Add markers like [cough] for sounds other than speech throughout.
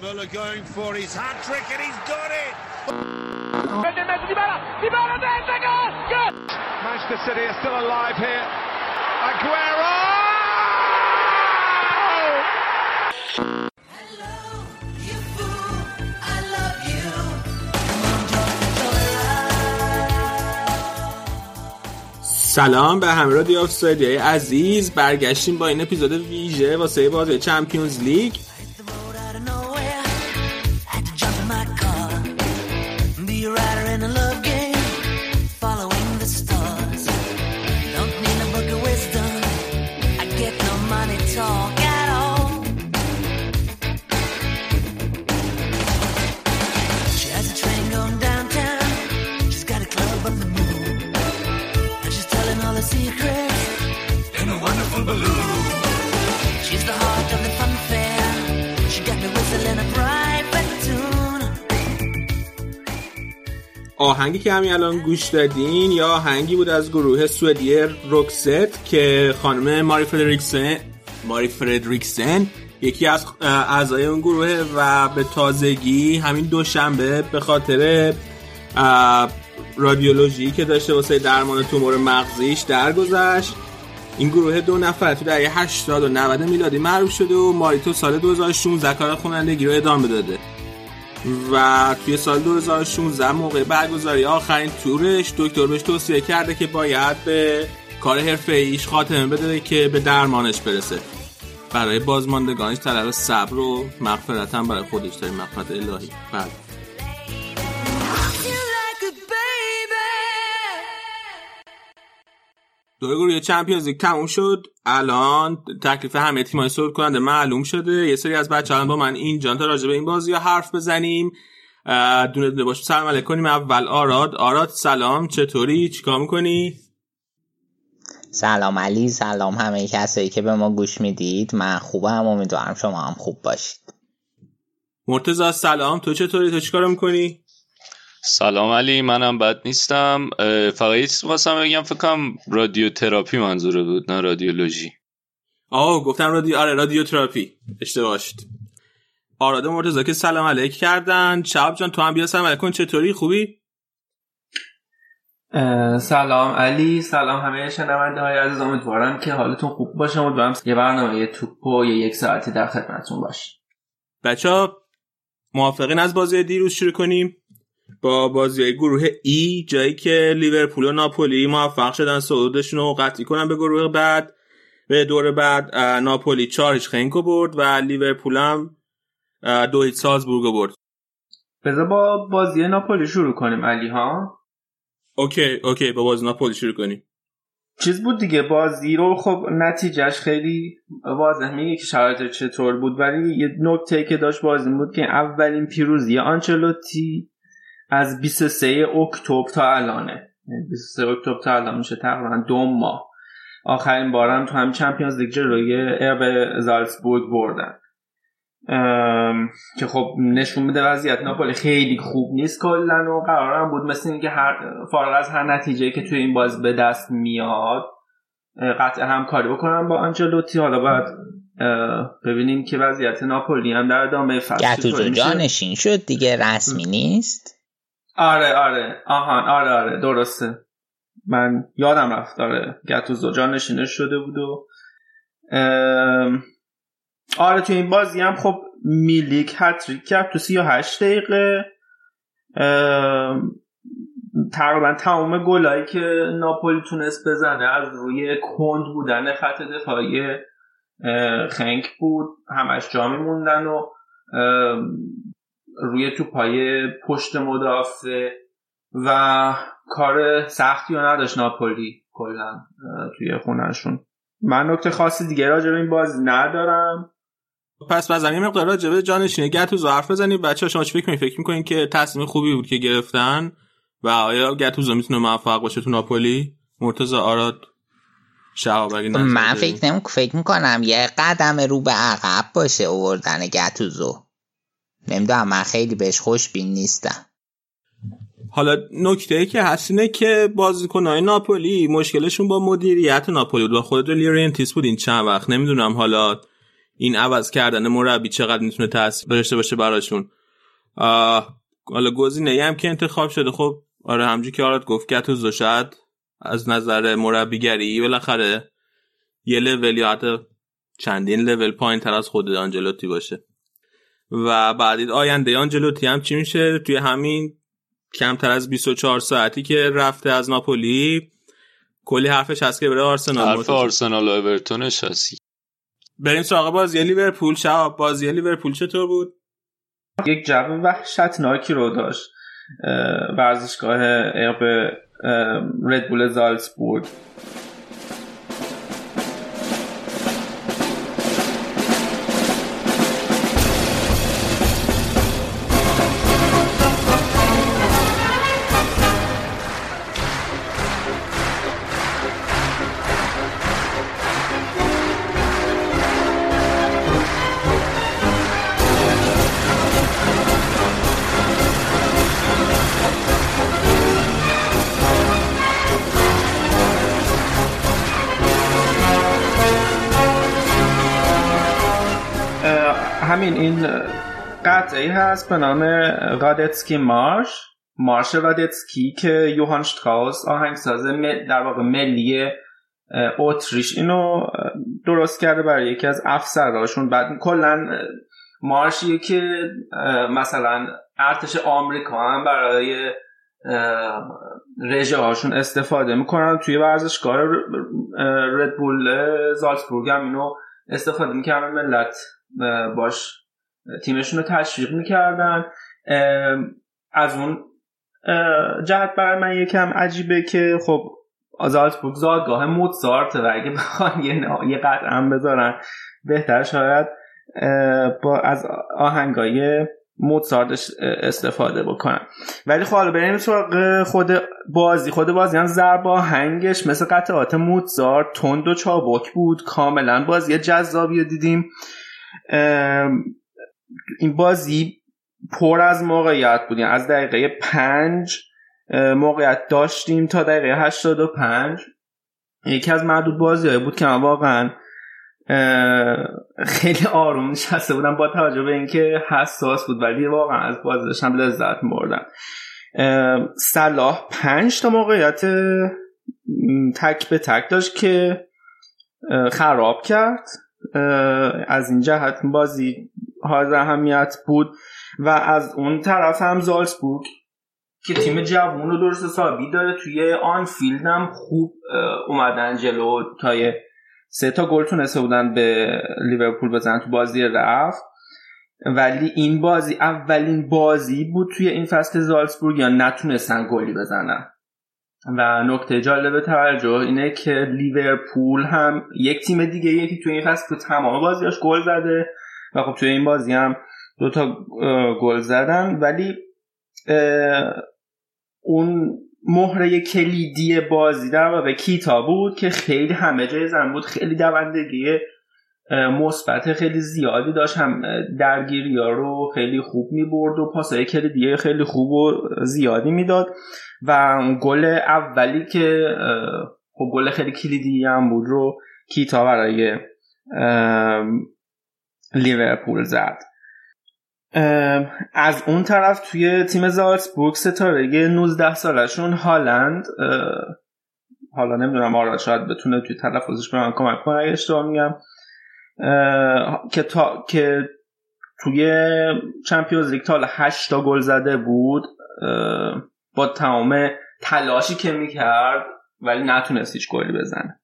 Müller going for his hat trick and he's got it. Good! Manchester City are still alive here. Aguero! سلام به همه رادیو آفسایدی عزیز. برگشتیم با این اپیزود ویژه واسه بازی چمپیونز لیگ. که همین الان گوش دادین یا آهنگی بود از گروه سوئدی روکست که خانم ماری فردریکسن ماری فردریکسن یکی از اعضای اون گروه و به تازگی همین دوشنبه به خاطر رادیولوژی که داشته واسه درمان تومور مغزیش درگذشت. این گروه دو نفر تو دهه 80 و 90 میلادی معروف شده و ماریتو سال 2016 کار خوانندگی رو ادامه داده. و توی سال 2016 موقع برگزاری آخرین تورش دکتر بهش توصیه کرده که باید به کار حرفه ایش خاتمه بده که به درمانش برسه. برای بازماندگانش طلب صبر و مغفرت هم برای خودش داره مغفرت الهی. بعد دور گروه چمپیونز لیگ تموم شد. الان تکلیف همه تیم‌های صعود کننده معلوم شده. یه سری از بچه‌ها با من اینجا تا راجع به این بازی حرف بزنیم. دونه دونه باش سلام علیکم کنیم. اول آراد. آراد سلام. چطوری؟ چیکار می‌کنی؟ سلام علی سلام همه کسایی که به ما گوش می‌دید. من خوبم. امیدوارم شما هم خوب باشید. مرتضی سلام. تو چطوری؟ تو چیکار می‌کنی؟ سلام علی منم بد نیستم. فقط یه چیز خواستم بگم فکر کنم رادیو تراپی منظوره بود نه رادیولوژی. آه گفتم رادیو آره رادیو تراپی اشتباه شد. آراده مرتضی که سلام علیک کردن. شعب جان تو هم بیا سلام علیکم. چطوری؟ خوبی؟ سلام علی سلام همه شنونده های عزیز. امیدوارم که حالتون خوب باشه. امیدوارم یه برنامه یه توپ و یه یک ساعتی در خدمتتون باشیم بچه ها موافقین از بازی دیروز شروع کنیم. با بازی گروه ای جایی که لیورپول و ناپولی موفق شدن صعودشون رو قطعی کنن به گروه بعد. به دور بعد ناپولی هیچ گنکو برد و لیورپول هم دو هیچ سالزبورگ برد. بذار با بازی ناپولی شروع کنیم علی ها اوکی اوکی با بازی ناپولی شروع کنیم. چیز بود دیگه بازی رو خب نتیجهش خیلی واضح میگه که شرایط چطور بود ولی یه نکته که داشت بازی بود که اولین پیروزی آنچلوتی از 23 اکتبر تا الانه. 23 یعنی اکتبر تا الان میشه تقریبا دو ماه. آخرین بارم تو هم چمپیونز لیگ جلوی ارب زالسبورگ بردن. که خب نشون میده وضعیت ناپولی خیلی خوب نیست کلا و قرارم بود مثل اینکه هر فارغ از هر نتیجه که توی این باز به دست میاد قطع همکاری بکنم با آنجلوتی حالا باید ببینیم که وضعیت ناپولی هم در ادامه فصل جانشین شد دیگه رسمی نیست. آره آره. آهان آره آره. درسته. من یادم رفت. آره. گتوزو جان نشینه شده بود و آره تو این بازی هم خب میلیک هتریک کرد تو 38 دقیقه. تقریبا تمام گلایی که ناپولی تونست بزنه از روی کند بودن خط دفاعی خنک بود. همش جا موندن و روی توپای پشت مدافع و کار سختی رو نداشت ناپولی کلا توی خونهشون. من نکته خاصی دیگه راجع به این بازی ندارم. پس بزنیم یه مقدار راجع به جانشینی گتوزو حرف بزنیم بچه شما چی فکر فکر می‌کنین که تصمیم خوبی بود که گرفتن و آیا گتوزو می‌تونه موفق باشه تو ناپولی؟ مرتضی آراد من فکر نمی فکر می‌کنم یه قدم رو به عقب باشه اووردن گتوزو. نمی‌دونم من خیلی بهش خوشبین نیستم. حالا نکته ای که هست اینه که بازیکنهای ناپولی مشکلشون با مدیریت ناپولی بود و خود لیورنتیس بود این چند وقت. نمی‌دونم حالا این عوض کردن مربی چقدر می‌تونه تاثیر داشته باشه براشون. حالا گزینه هم که انتخاب شده. خب آره همجوری که آراد گفت گتوزو شاید از نظر مربیگری بالاخره یه لول یا حتی چندین لول پایین تر از خود آنجلوتی باشه. و بعدید آینده آنجلوتی هم چی میشه؟ توی همین کمتر از 24 ساعتی که رفته از ناپولی. کلی حرفش هست که بره آرسنال حرف آرسنال و اورتونش هستی بریم سراغ بازی لیورپول. شب بازی لیورپول چطور بود؟ یک جو وحشتناکی رو داشت. ورزشگاه ارب ردبول زالسبورگ هست به نام رادتسکی مارش. مارش رادتسکی که یوهان شتراوس آهنگساز در واقع ملی اتریش اینو درست کرده برای یکی از افسرهاشون. بعد کلا مارشیه که مثلا ارتش آمریکا هم برای رژه هاشون استفاده می‌کنن. توی ورزشگاه ردبول زالسبورگ هم اینو استفاده می‌کنن ملت باش تیمشون رو تشویق می‌کردن. از اون جهت برای من یکم عجیبه که خب آزالسبورگ زادگاه موتزارت و اگه بخوان یه, یه قطعه بذارن بهتر شاید با از آهنگای موتزارت استفاده بکنن. ولی خب حالا بریم سراغ خود بازی. خود بازی هم ضرب آهنگش مثل قطعات موتزارت تند و چابک بود. کاملا بازی جذابی رو دیدیم. این بازی پر از موقعیت بودیم از دقیقه پنج موقعیت داشتیم تا دقیقه 85 یکی از معدود بازی بود که من واقعا خیلی آروم نشسته بودم با توجه به اینکه حساس بود ولی واقعا از بازی داشتم لذت مردم صلاح پنج تا موقعیت تک به تک داشت که خراب کرد. از این جهت بازی حائز اهمیت بود و از اون طرف هم سالزبورگ که تیم جوون رو درست حسابی داره توی آنفیلد هم خوب اومدن جلو تای سه تا گل تونسته بودن به لیورپول بزنن تو بازی رفت. ولی این بازی اولین بازی بود توی این فصل سالزبورگ یا نتونستن گلی بزنن. و نکته جالب توجه اینه که لیورپول هم یک تیم دیگه یکی توی این فصل تو تمام بازیاش گل زده. و خب توی این بازی هم دو تا گل زدن. ولی اون مهره کلیدی بازی در واقع کیتا بود که خیلی همه جای زن بود. خیلی دوندگی مثبت خیلی زیادی داشت. هم درگیری ها رو خیلی خوب می برد و پاسای کلیدی خیلی خوب و زیادی می‌داد. و گل اولی که خب گل خیلی کلیدی هم بود رو کیتا برای لیورپول زد. از اون طرف توی تیم زالسبورگ ستاره 19 سالشون هالند. حالا نمی‌دونم آراد شاید بتونه توی تلفظش به من کمک کنه اگه اشتباه میگم. که تا که توی چمپیونز لیگ تا حالا 8 تا گل زده بود. با تمام تلاشی که می‌کرد ولی نتونست هیچ گلی بزنه.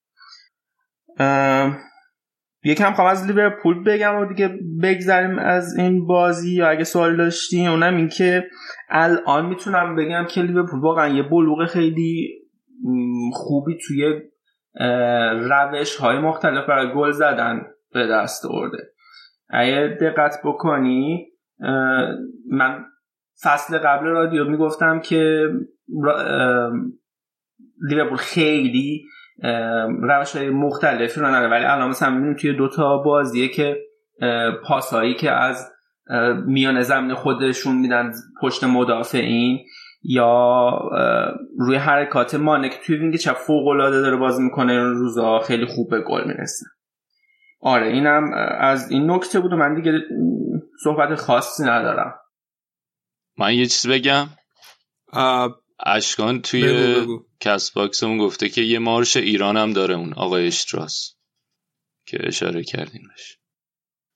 یکم خواهم از لیورپول بگم و دیگه بگذریم از این بازی. یا اگه سوال داشتیم اونم این که الان می‌تونم بگم که لیورپول واقعا یه بلوغ خیلی خوبی توی روش های مختلف برای گل زدن به دست آورده. اگه دقت بکنی من فصل قبل رادیو می‌گفتم که لیورپول خیلی روش های مختلفی رو نداره. ولی الان مثلا می‌بینیم توی دوتا بازیه که پاسهایی که از میان زمین خودشون میدن پشت مدافعین یا روی حرکات مانک توی وینگ چپ فوق العاده داره بازی می‌کنه روزا خیلی خوب به گل می‌رسه. آره اینم از این نکته بود و من دیگه صحبت خاصی ندارم. من یه چیز بگم. اشکان توی بگو بگو. کس باکسمون گفته که یه مارش ایران هم داره اون آقای اشتراس که اشاره کردیمش.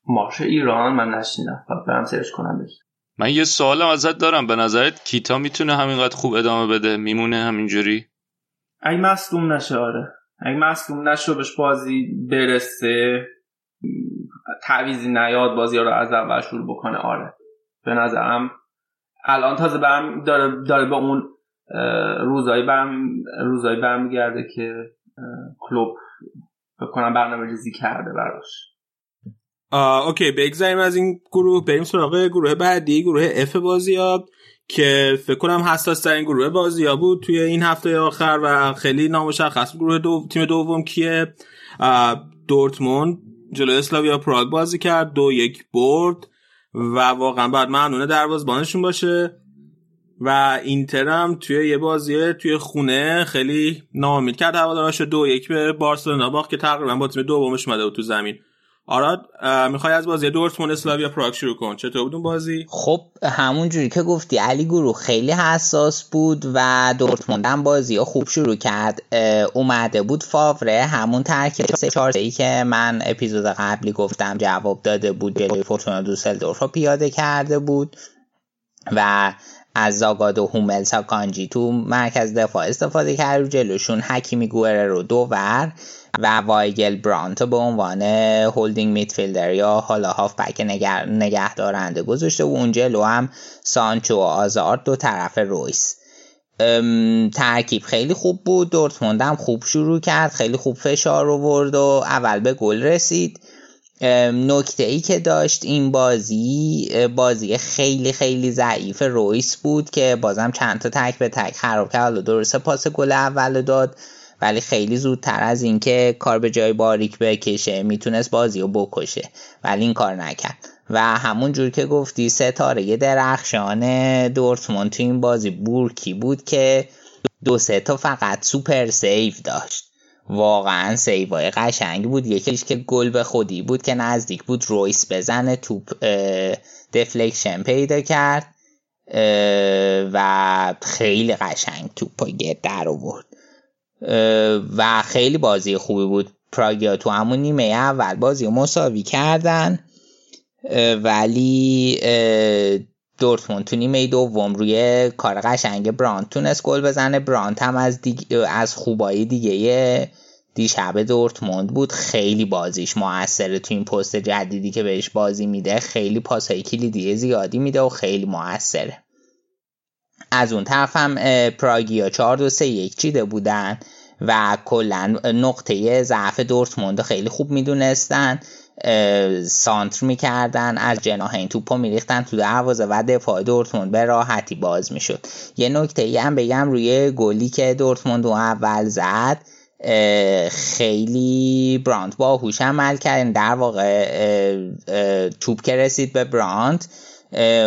مارش ایران؟ من نشیدم برم سرش کنم من یه سوالم ازت دارم. به نظرت کیتا می‌تونه همینقدر خوب ادامه بده؟ میمونه همینجوری؟ اگه مصدوم نشه آره. اگه مصدوم نشه بهش بازی برسه تعویزی نیاد بازی رو از اول شروع بکنه آره. به نظرم الان تازه برم داره, داره به اون روزایی برم روزایی برمیگرده که کلوب بکنم برنامه ریزی کرده براش. اوکی بگذاریم از این گروه بریم سراغ گروه بعدی گروه اف بازیاب که فکر کنم حساس ترین گروه بازی بود توی این هفته آخر و خیلی نامشخص. گروه دو... تیم دوم کیه؟ دورتموند جلوی اسلاویا پراگ بازی کرد دو یک برد و واقعا بعد ممنونه دروازبانشون باشه. و اینتر هم توی یه بازی توی خونه خیلی نامید کرد. هوادارش دو یک به بارسلونا باخت که تقریبا با تیم دومش اومده بود تو زمین. آراد می‌خوای از بازی دورتموند اسلاویا پراگ شروع کن. چطور بود اون بازی؟ خب همون جوری که گفتی علی گروه خیلی حساس بود و دورتموند هم بازی ها خوب شروع کرد. اومده بود فاوره. همون ترکیب سه چهار ای که من اپیزود قبلی گفتم جواب داده بود جلوی فورتونا دوسلدورف پیاده کرده بود. و از زاگاد و هوملسا کانجی تو مرکز دفاع استفاده کرد. و جلوشون حکیمی گوره رو دو ور و وایگل برانتو به عنوان holding midfielder یا حالا هاف بک نگه دارنده گذاشته و اون جلو هم سانچو و هازارد دو طرف رویس. ترکیب خیلی خوب بود. دورتموند هم خوب شروع کرد. خیلی خوب فشار آورد و اول به گل رسید. نکته ای که داشت این بازی بازی خیلی خیلی ضعیف رویس بود که بازم چند تا تک به تک خراب کرد. و درسته پاس گل اول داد ولی خیلی زودتر از اینکه کار به جای باریک بکشه می‌تونست بازی رو بکشه ولی این کار نکرد. و همون جور که گفتی ستاره درخشان دورتموند تو این بازی بورکی بود که دو سه تا فقط super save داشت. واقعا save ای قشنگ بود. یکیش که گل به خودی بود که نزدیک بود رویس بزنه توپ deflection پیدا کرد و خیلی قشنگ توپ در آورد. و خیلی بازی خوبی بود. پراگیا تو همون نیمه اول بازی مساوی کردن ولی دورتموند تو نیمه دوم روی کار قشنگ برانت تونست گل بزنه. برانت هم از, از خوبایی دیگه دیشب دورتموند بود. خیلی بازیش موثره تو این پست جدیدی که بهش بازی میده. خیلی پاسهای کلیدی زیادی میده و خیلی موثره. از اون طرف هم پراگیا 4 2 3 1 چیده بودن و کلا نقطه ضعف دورتموند خیلی خوب می‌دونستن. سانتر می‌کردن از جناح این می میریختن تو دروازه و دفاع دورتموند به راحتی باز می‌شد. یه نکته ای هم بگم روی گلی که دورتموند اول زد خیلی براند باهوش عمل کرد. در واقع توپ که رسید به براند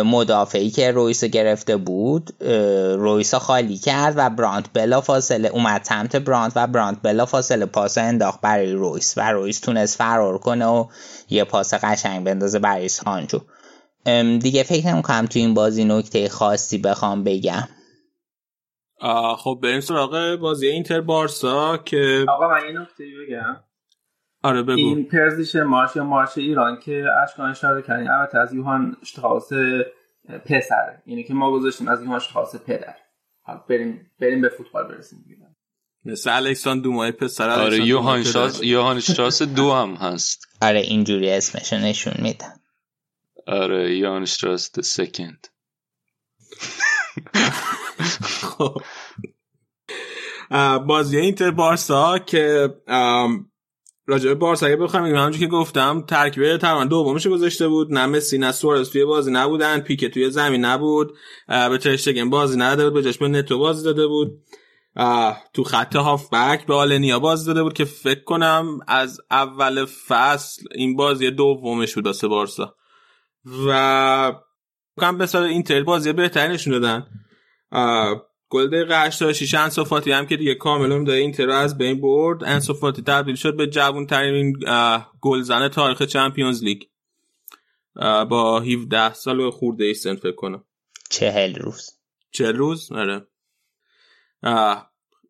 مدافعی که رویس گرفته بود رویس خالی کرد و برانت بلا فاصله اومد سمت برانت و برانت بلا فاصله پاس انداخت برای رویس و رویس تونست فرار کنه و یه پاس قشنگ بندازه برای سانچو. دیگه فکر نمی‌کنم تو این بازی نکته خاصی بخوام بگم. خب بریم سراغ بازی اینتر بارسا که آقا من یه نکته بگم. آره بگو. این پرزیش مارش یا مارش ایران که اشکان اشاره کردیم البته از یوهان شتراوس پسره اینه که ما گذاشتیم از یوهان شتراوس پدر. بریم بریم به فوتبال برسیم. مثل الکسان دومای پسر آره یوهان شتراوس یوهان شتراوس دو هم هست. آره اینجوری اسمش نشون میدن آره یوهان شتراوس د سکند خب. بازی اینتر بارسا که راجع بارسا اگه بخوام همونجوری که گفتم ترکیب تقریبا دومش گذاشته بود. نه مسی نه سوارز توی بازی نبودن. پیکه توی زمین نبود. به ترشتگن بازی نداده بود. به جاش نتو بازی داده بود. تو خط بک به آلنیا بازی داده بود که فکر کنم از اول فصل این بازی دومش بود واسه بارسا. و کم به اینتر بازی بهتری نشون دادن گل دقیقه 86 انسو فاتی هم که دیگه کامل داره اینتر از بین برد. انسو فاتی تبدیل شد به جوان ترین گلزن تاریخ چمپیونز لیگ. با 17 سال و خورده ایستن فکر کنم. چهل روز. چهل روز؟ آره.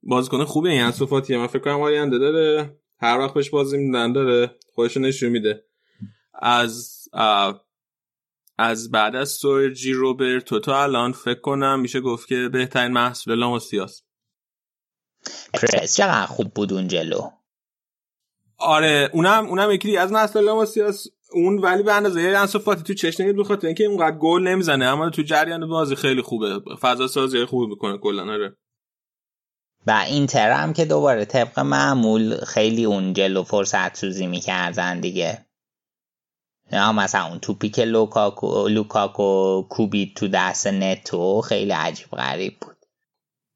بازیکن خوبه این انسو فاتی من فکر کنم آینده داره. هر وقت بهش بازی میدن داره. خودش نشون میده. از از بعد از سورجی روبرتو تا الان فکر کنم میشه گفت که بهترین محصول لاماسیاست. پرس چقدر خوب بود اون جلو؟ آره اونم اونم یکی از محصول لاماسیاس اون ولی به اندازه انسو فاتی تو چش نمید بخاطر اینکه اونقدر گل نمی‌زنه اما تو جریان بازی خیلی خوبه. فضا سازی خوبی می‌کنه کلا آره. و اینتر هم که دوباره طبق معمول خیلی اون جلو فرصت سوزی می‌کردن دیگه. نه مثلا اون توپی که لوکاکو, لوکاکو کوبید تو دست نتو خیلی عجیب غریب بود.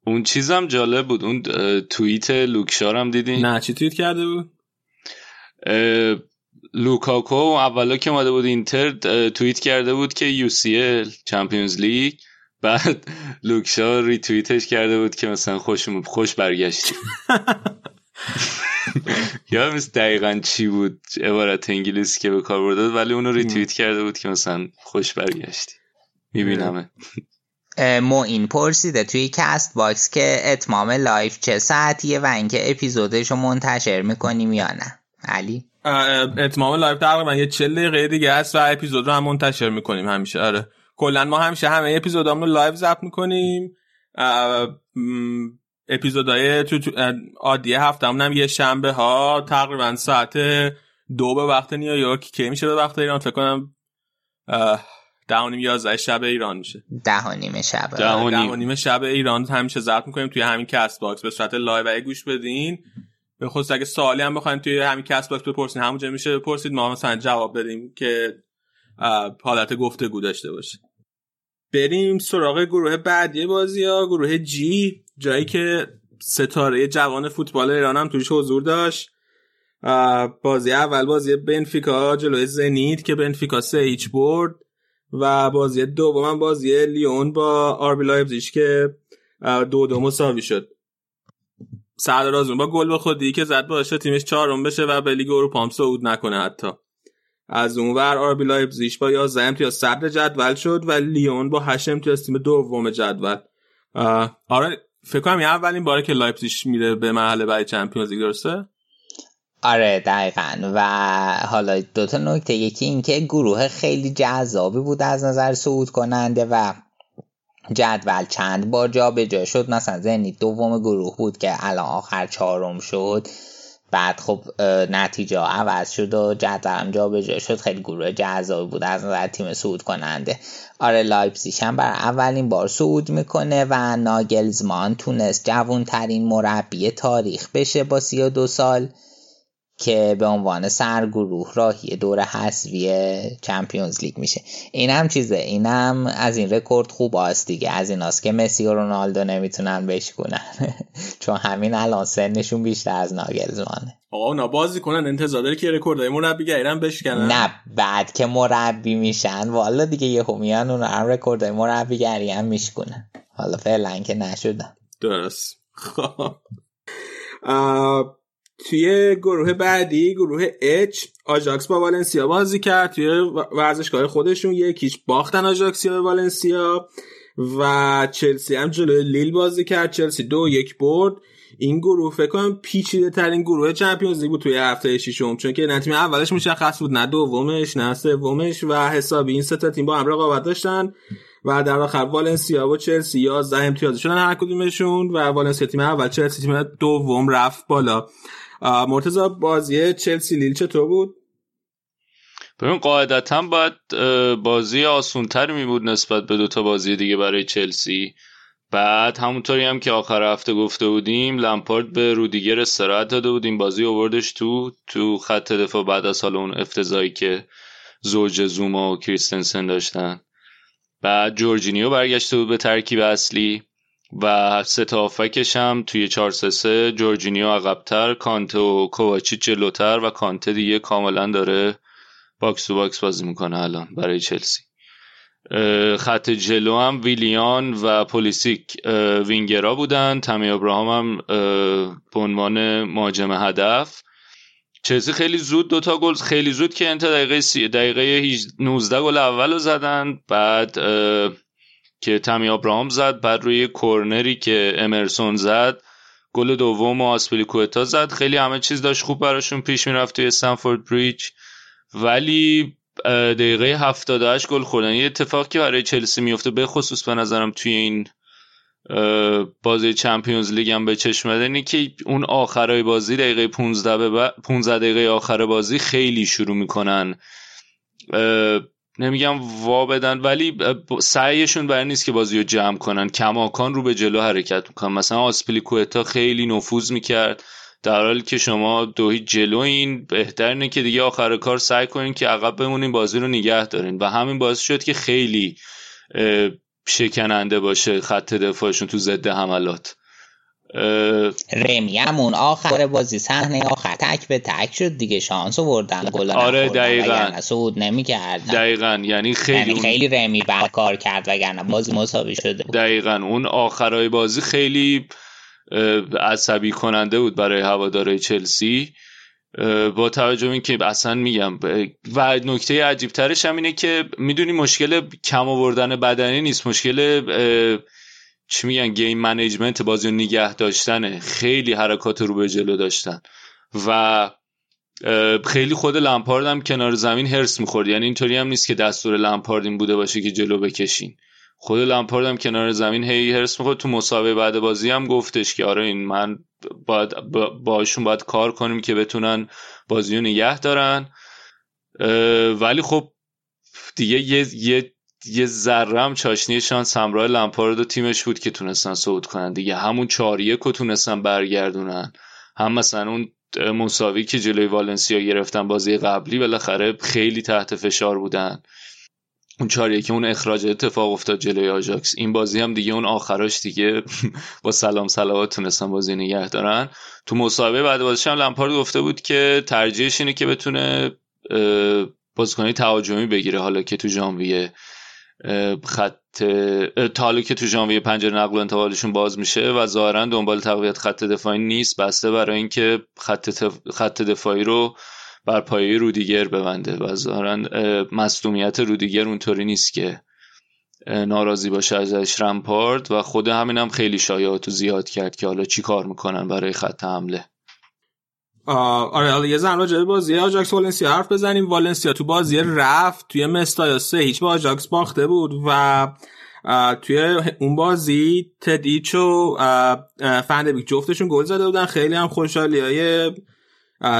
اون چیزم جالب بود. اون توییت لوک شا رو هم دیدین؟ نه چی توییت کرده بود؟ لوکاکو اولا که اومده بود اینتر توییت کرده بود که UCL Champions League. بعد لوک شا ریتویتش کرده بود که مثلا خوش خوش برگشتی [laughs] [laughs] یا مثل دقیقا چی بود عبارت انگلیسی که به کار برده ولی اونو ریتویت کرده بود که مثلا خوش برگشتی. میبینمه این پرسیده توی Castbox که اتمام live چه ساعتیه و اینکه اپیزودش رو منتشر می‌کنیم یا نه. علی؟ اتمام live تقریبا یه چل دقیقه دیگه است و اپیزود رو هم منتشر می‌کنیم همیشه. آره. کلا ما همیشه همه اپیزودامون رو live ضبط می‌کنیم. اپیزودهای تو, تو عادی هفتمون هم یه شنبه ها تقریبا ساعت دو به وقت نیویورک. که میشه به وقت ایران؟ فکر کنم ده و نیم یازده شب ایران میشه. ده و نیم شب. ده و نیم. شب ایران. همیشه ضبط می‌کنیم توی همین Castbox. به صورت live و گوش بدین. به خصوص اگه سوالی هم بخواین توی همین Castbox بپرسین همونجا میشه بپرسید. ما مثلا جواب بدیم که حالت گفتگو داشته باشه بریم سراغ گروه بعدی بازی ها گروه جی جایی که ستاره جوان فوتبال ایران هم توش حضور داشت. بازی اول بازی بنفیکا جلوی زنید که بنفیکا سه هیچ برد. و بازی دوم بازی لیون با آربی لایبزیش که دو دو مساوی شد. سعد رازون با گل به خودی که زد باشه تیمش چهارم بشه و به لیگ اروپا هم صعود نکنه حتی. از اون ور RB لایپزیگ با 11 امتیاز صدر جدول شد و لیون با 8 امتیاز تیم دوم جدول. آره فکر کنم یه اولین باره که لایپزیگ میره به مرحله بعدی Champions League درسته؟ آره دقیقا. و حالا دوتا نکته. یکی اینکه گروه خیلی جذابی بود از نظر صعود کننده و جدول چند بار جا به جا شد. مثلا زنیت دوم گروه بود که الان آخر چهارم شد. بعد خب نتیجه عوض شد و جدولم جا به جا شد. خیلی گروه جذابی بود. از نظر تیم صعود کننده. آره لایپزیگ هم برای اولین بار صعود می‌کنه و ناگلزمان تونست جوان ترین مربی تاریخ بشه با 32 سال. که به عنوان سرگروه راهی دور حذفی Champions League میشه. این هم چیزه. اینم از این رکورد خوب است دیگه. از ایناست که مسی و رونالدو نمی‌تونن بشکنن [laughs] چون همین الان سنشون بیشتر از ناگلزمانه. آقا اونا بازی کنن انتظار داره که رکوردای مربیگری هم بشکنن. نه بعد که مربی میشن. والا دیگه یهو میان اون هم رکوردای مربیگری هم میشکنن حالا فعلا که نشدن. درست. خب. توی گروه بعدی گروه H آژاکس با والنسیا بازی کرد. توی ورزشگاه خودشون یک هیچ باختن آژاکسیا به والنسیا و چلسی هم جلوی لیل بازی کرد. چلسی دو یک برد. این گروه فکر کنم پیچیده ترین گروه چمپیونز لیگ بود توی هفته ششم چون که نه تیم اولش مشخص بود نه دومش نه سومش و حسابی این سه تیم با هم رقابت داشتن و در آخر والنسیا و چلسی 11 امتیاز شدن هر کدومشون و والنسیا تیم اول چلسی تیم دوم رفت بالا. مرتضی بازی چلسی لیل چطور بود؟ ببین قاعدتا باید بازی آسونتر می بود نسبت به دوتا بازی دیگه برای چلسی. بعد همونطوری هم که آخر هفته گفته بودیم لمپارد به رودیگر استراحت داده بود این بازی آوردش تو تو خط دفاع بعد از حالا اون افتضایی که زوج زوما و کریستنسن داشتن. بعد جورجینیو برگشته بود به ترکیب اصلی. و سه هم توی 4 3 جورجینیو عقبتر کانته و کوواچیچ جلوتر و کانته دیگه کاملا داره box to box بازی می‌کنه الان برای چلسی. خط جلو هم ویلیان و پولیسیک وینگرا بودن. تمی ابراهام هم به عنوان مهاجم هدف. چلسی خیلی زود دوتا گل خیلی زود که انت دقیقه سی دقیقه 19 گل اول رو زدن. بعد که تمی ابراهام زد بعد روی کورنری که امرسون زد گل دوم و آسپلیکوتا زد. خیلی همه چیز داشت خوب براشون پیش می‌رفت توی استنفورد بریج. ولی دقیقه 78 گل خوردن. یه اتفاقی که برای چلسی میفته به خصوص به نظرم توی این بازی چمپیونز لیگ هم به چشم اینه که اون آخرای بازی دقیقه 15 به 15 دقیقه آخر بازی خیلی شروع می‌کنن. نمیگم وا بدن ولی سعیشون برای نیست که بازی رو جمع کنن. کماکان رو به جلو حرکت می‌کنن. مثلا آسپلیکوتا خیلی نفوذ می‌کرد. در حالی که شما دو جلو این بهتر اینه که دیگه آخر کار سعی کنین که عقب بمونین بازی رو نگه دارین. و همین باعث شد که خیلی شکننده باشه خط دفاعشون تو ضد حملات. رمی همون آخر بازی صحنه آخر. تک به تک شد دیگه شانس آوردن گل آره دقیقاً. سعود نمی‌کردن. دقیقاً یعنی خیلی یعنی خیلی رمی کار کرد وگرنه بازی مساوی شده بود. دقیقاً اون آخرای بازی خیلی عصبی کننده بود برای هوادارای چلسی. با توجه این که اصلا میگم و نکته عجیب ترش هم اینه که می‌دونی مشکل کم آوردن بدنی نیست. مشکل چی میگن game management بازی نگه داشتنه. خیلی حرکات رو به جلو داشتن. و خیلی خود لمپارد هم کنار زمین حرص می‌خورد. یعنی اینطوری هم نیست که دستور لمپارد این بوده باشه که جلو بکشین. خود لمپارد هم کنار زمین هی هرس می‌خورد. تو مسابقه بعد بازی هم گفتش که آره این من باید باشون باید کار کنیم که بتونن بازی رو نگه دارن. ولی خب دیگه یه یه یه ذرم چاشنی شانس همراه لمپارد و تیمش بود که تونستن صعود کنن دیگه. همون چاریه که تونستن برگردونن. هم مثلا اون مساوی که جلوی والنسیا گرفتن بازی قبلی بالاخره خیلی تحت فشار بودن. اون چاریه که اون اخراج اتفاق افتاد جلوی آجاکس این بازی هم دیگه اون آخراش دیگه [laughs] با سلام سلامات تونستن بازی نگه دارن. تو مسابقه بعد بازیش هم لمپارد گفته بود که ترجیحش اینه که بتونه بازیکنی تهاجمی بگیره حالا که تو ژانویه. خط تا که تو ژانویه پنجره نقل و انتقالشون باز میشه و ظاهرا دنبال تقویت خط دفاعی نیست بسته برای اینکه خط, خط دفاعی رو بر پایه رودیگر ببنده و ظاهرا مصدومیت رودیگر اونطوری نیست که ناراضی باشه ازش رمپارد و خود همینم هم خیلی شایعاتو زیاد کرد که حالا چی کار می‌کنن برای خط حمله. آره یه زن راجع بازی آجاکس والنسیا حرف بزنیم. والنسیا تو بازی رفت توی مستایا سه هیچ با آجاکس باخته بود و توی اون بازی تدیچ و فن‌دبیک جفتشون گل زده بودن. خیلی هم خوشحالی های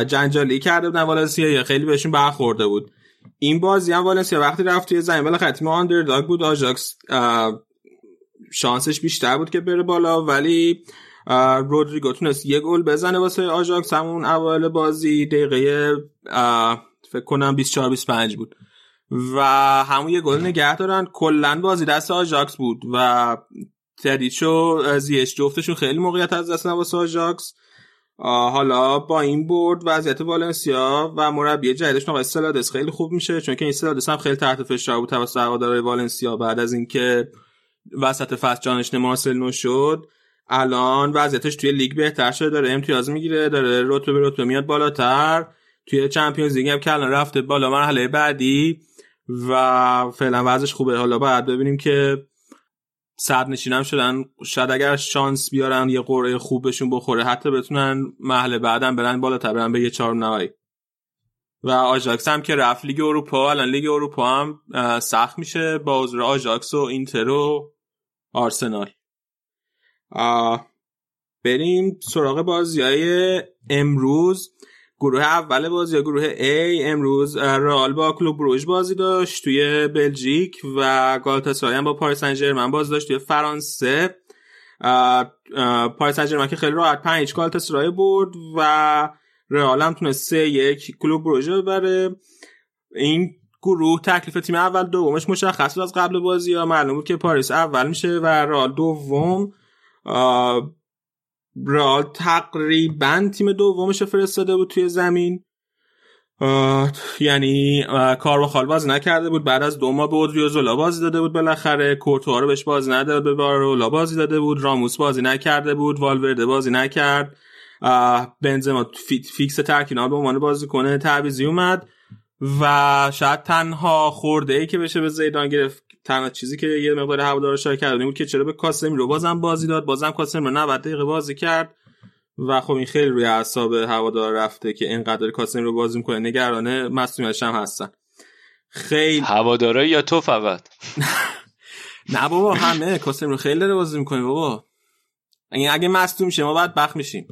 جنجالی کرده بودن والنسیا خیلی بهشون برخورده بود. این بازی هم والنسیا وقتی رفت توی زمین بالا تیم underdog بود. آجاکس شانسش بیشتر بود که بره بالا ولی رودریگو تونست یه گل بزنه واسه آژاکس. همون اول بازی دقیقه فکر کنم 24 25 بود. و همون یه گل نگه دارن. کلا بازی دست آژاکس بود و تادیچ و زیش جفتشون خیلی موقعیت از دست واسه آژاکس. حالا با این برد وضعیت والنسیا و مربی جدیدش آقای سلادس خیلی خوب میشه چون که این سلادس هم خیلی تحت فشار بود توسط هوادارهای والنسیا. بعد از اینکه وسط فصل جانشین مارسلینو شد الان وضعیتش توی لیگ بهتر شده داره امتیاز می‌گیره داره رتبه به رتبه میاد بالاتر. توی Champions League هم که الان رفته بالا مرحله بعدی و فعلا وضعش خوبه. حالا باید ببینیم که صدرنشینم شدن. شاید اگر شانس بیارن یه قرعه خوبشون بخوره حتی بتونن مرحله بعدم برن بالاتر برن به یه چهارم نهایی و آژاکس هم که رفت لیگ اروپا الان لیگ اروپا هم سخت میشه. با حضور آژاکس و اینتر و آرسنال. بریم سراغ بازی های امروز. گروه اول بازی ها گروه A امروز رئال با کلوب بروژ بازی داشت توی بلژیک و گالاتاسرای هم با پاریس سن بازی داشت توی فرانسه. پاریس سن که خیلی راحت 5 گالاتاسرای برد و رئال هم تونست 3 1 کلوب بروژ ببره. این گروه تکلیف تیم اول دومش مشخص بود از قبل بازی ها. معلوم بود که پاریس اول میشه و رئال دوم. رئال تقریبا تیم دومش فرستاده بود توی زمین. یعنی کارواخال بازی نکرده بود. بعد از دو ماه به اودریوزولا بازی داده بود بالاخره. کورتوا رو بهش بازی نداده به بارولا بازی داده بود. راموس بازی نکرده بود. والورده بازی نکرد. بنزما فیکس ترکینا به عنوان بازی کنه تعویزی اومد و شاید تنها خورده ای که بشه به زیدان گرفت تنها چیزی که یه مقدار هوادارا شای کرده بود که چرا به کاسمی رو بازم بازی داد بازم کاسمی رو 90 دقیقه بازی کرد و خب این خیلی روی اعصاب هوادار رفته که اینقدر کاسمی رو بازی می‌کنه. نگرانه مصونیتش هم هستن. خیلی هوادارا یا تو فقط؟ [laughs] نه بابا همه. کاسمی رو خیلی داره بازی می‌کنه بابا. این اگه مصدوم میشه ما بعد بخ میشیم.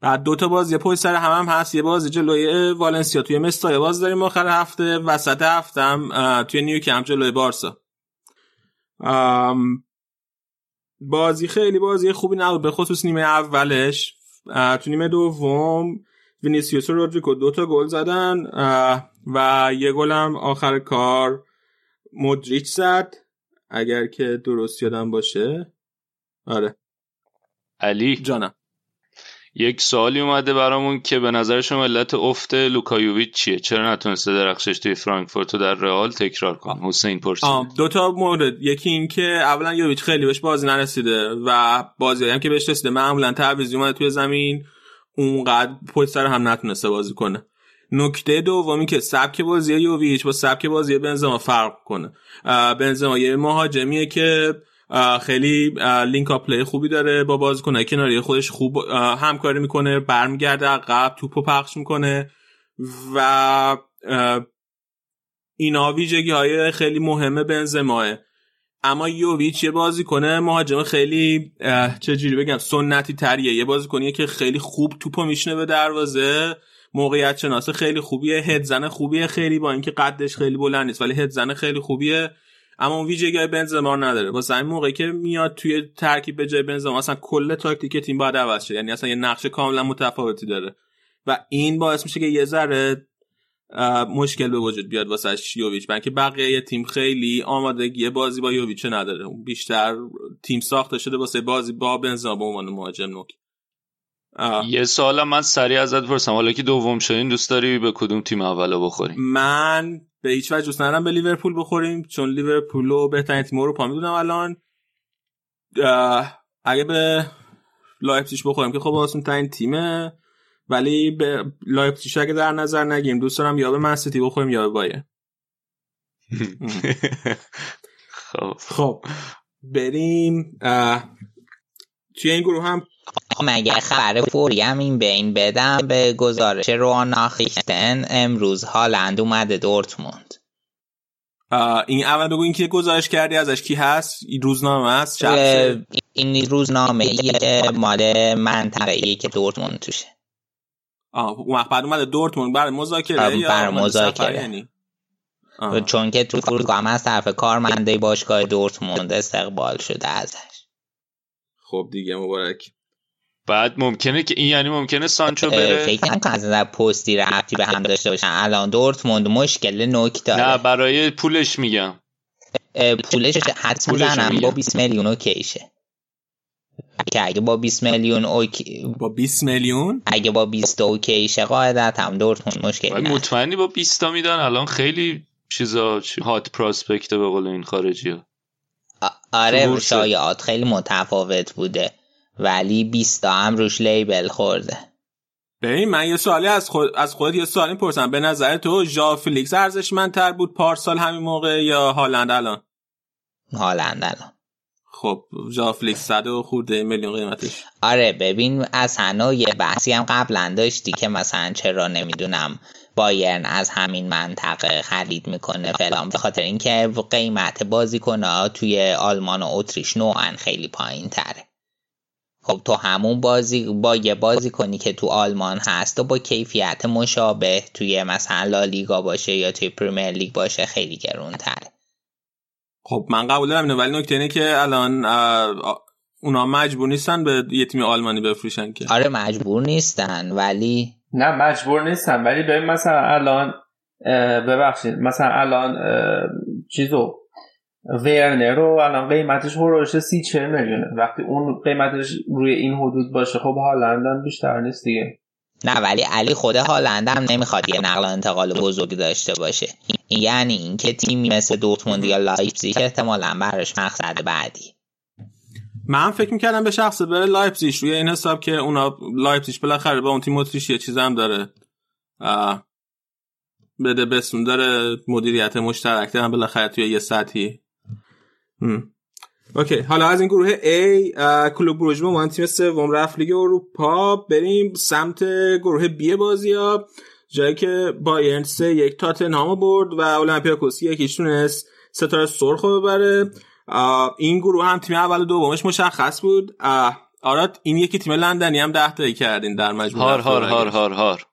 بعد دو تا بازی پشت سر هم, هم هست یه بازی جلوی والنسیا. توی مستای باز داریم آخر هفته وسط هفتم توی نیوکمپ جلوی بارسا. بازی خیلی بازی خوبی نبود به خصوص نیمه اولش. تو نیمه دوم وینیسیوس و رودریگو دو تا گل زدن و یه گلم آخر کار مدریچ زد اگر که درست یادم باشه. آره. علی. جانم. یک سوالی اومده برامون که به نظر شما علت افت لوکا یوویچ چیه؟ چرا نتونسته درخشش توی فرانکفورت رو در رئال تکرار کنه؟ حسین پرسید. دو تا مورد. یکی این که اولا یوویچ خیلی بهش بازی نرسیده و بازی هم که بهش رسیده. معمولا تعویضی اومده توی زمین. اونقدر پشت سر هم نتونسته بازی کنه. نکته دومی که سبک بازی یوویچ با سبک بازی بنزما فرق کنه. بنزما یه مهاجمیه که خیلی link-up play خوبی داره با بازیکن کناری خودش خوب همکاری می‌کنه برمیگرده عقب توپو پخش می‌کنه و اینا ویژگی های خیلی مهمه بنزماه اما یوویچ یه بازی کنه مهاجم خیلی چجوری بگم سنتی تریه. یه بازی کنیه که خیلی خوب توپو میشنه به دروازه. موقعیت شناسه خیلی خوبیه. هدزن خوبیه خیلی با اینکه قدش خیلی بلند نیست ولی هدزن خیلی خوبیه. اما اون ویژگی بنزما نداره. واسه این موقعی که میاد توی ترکیب به جای بنزما اصلا کل تاکتیک تیم باید عوض شه. یعنی اصلا یه نقش کاملا متفاوتی داره. و این باعث میشه که یه ذره مشکل به وجود بیاد واسه یوویچ. که بقیه تیم خیلی آمادگی بازی با یوویچ نداره. بیشتر تیم ساخته شده واسه بازی با بنزما به عنوان مهاجم نوک. یه سوال من سریع ازت پرسم. حالا که دوم شدین دوست داری به کدوم تیم اولو بخوریم؟ من به هیچ وجه دوست ندارم به لیورپول بخوریم چون لیورپول رو بهترین تیم اروپا می‌دونم الان. اگه به لایپزیگ بخوریم که خب آسون ترین تیمه ولی به لایپزیگ اگه در نظر نگیم دوست دارم یا به منسیتی بخوریم یا به بایر [laughs] خب. خب بریم. توی این گروه هم مگه خبر فوری هم این بین بدم به گزارش Ruhr Nachrichten امروز هالند اومده دورتموند. این اول بگو این که گزارش کردی ازش؟ کی هست؟ این روزنامه هست؟ این روزنامه یه مال منطقه ای که دورتموند توشه. آه اون بعد اومده دورتموند. برای مذاکره یا برای مذاکره. یعنی؟ چون که تو فرودگاه هم از طرف کارمنده باشگاه دورتموند استقبال شده ازش. خب دیگه مبارک. بعد ممکنه که این یعنی ممکنه سانچو بره. فکر نکنم از نظر پستی رفتی به هم داشته باشن. الان دورتموند مشکل نوک داره. نه برای پولش میگم. پولش حد می‌زنم. با 20 میلیون اوکیشه که اگه با 20 میلیون اوکی با 20 میلیون؟ اگه با 20 اوکیشه قاعدت هم دورتموند مشکل نه مطمئنی با 20 تا میدن. الان خیلی چیزا هات پراسپکت به قول این خارجی ها. آره شایعات خیلی متفاوت بوده. ولی 20 تا هم روش لیبل خورده. ببین من یه سوالی از خود از خودت یه سوالی پرسم. به نظر تو ژا فلیکس ارزشمندتر بود پارسال همین موقع یا هالند الان؟ هالند الان. خب ژا فلیکس صد و خورده میلیون قیمتش. آره ببین از هنو یه بحثی هم قبلا داشتی که مثلا چرا نمی‌دونم بایرن از همین منطقه خرید می‌کنه فلان به خاطر اینکه قیمت بازیکنها توی آلمان و اتریش نوعا خیلی پایین تره خب تو همون بازی با یه بازی کنی که تو آلمان هست و با کیفیت مشابه توی مثلا لالیگا باشه یا توی پریمیر لیگ باشه خیلی گرون تره خب من قبول دارم ولی نکته اینه که الان اونا مجبور نیستن به یه تیم آلمانی بفروشن که. آره مجبور نیستن ولی نه مجبور نیستن ولی ببین مثلا الان ببخشید مثلا الان چیزو ورنر رو الان قیمتش حدودش سی چهل میلیونه. وقتی اون قیمتش روی این حدود باشه خب هالند بیشتر نیست دیگه. نه ولی علی خود هالند هم نمی‌خواد یه نقل و انتقال بزرگی داشته باشه. یعنی اینکه تیمی مثل دورتموند یا لایپزیگ احتمالا براش مقصد بعدی. من فکر می‌کردم به شخصه بره لایپزیگ. روی این حساب که اونا لایپزیگ بالاخره با اون تیم اتریش یه چیز هم داره بده بسون داره مدیریت مشترک دارن بالاخره توی یه سطحی. اوکی حالا از این گروه A کلوب بروژ با تیم سوم رفت لیگ اروپا. بریم سمت گروه B بازی ها جایی که بایرن سه یک تاتنهام برد و اولمپیاکوس یکیش تونست ستاره سرخ رو ببره. این گروه هم تیم اول و دومش مشخص بود. آراد این یکی تیم لندنی هم ده تایی کردین در مجموع هار هار هار هار هار.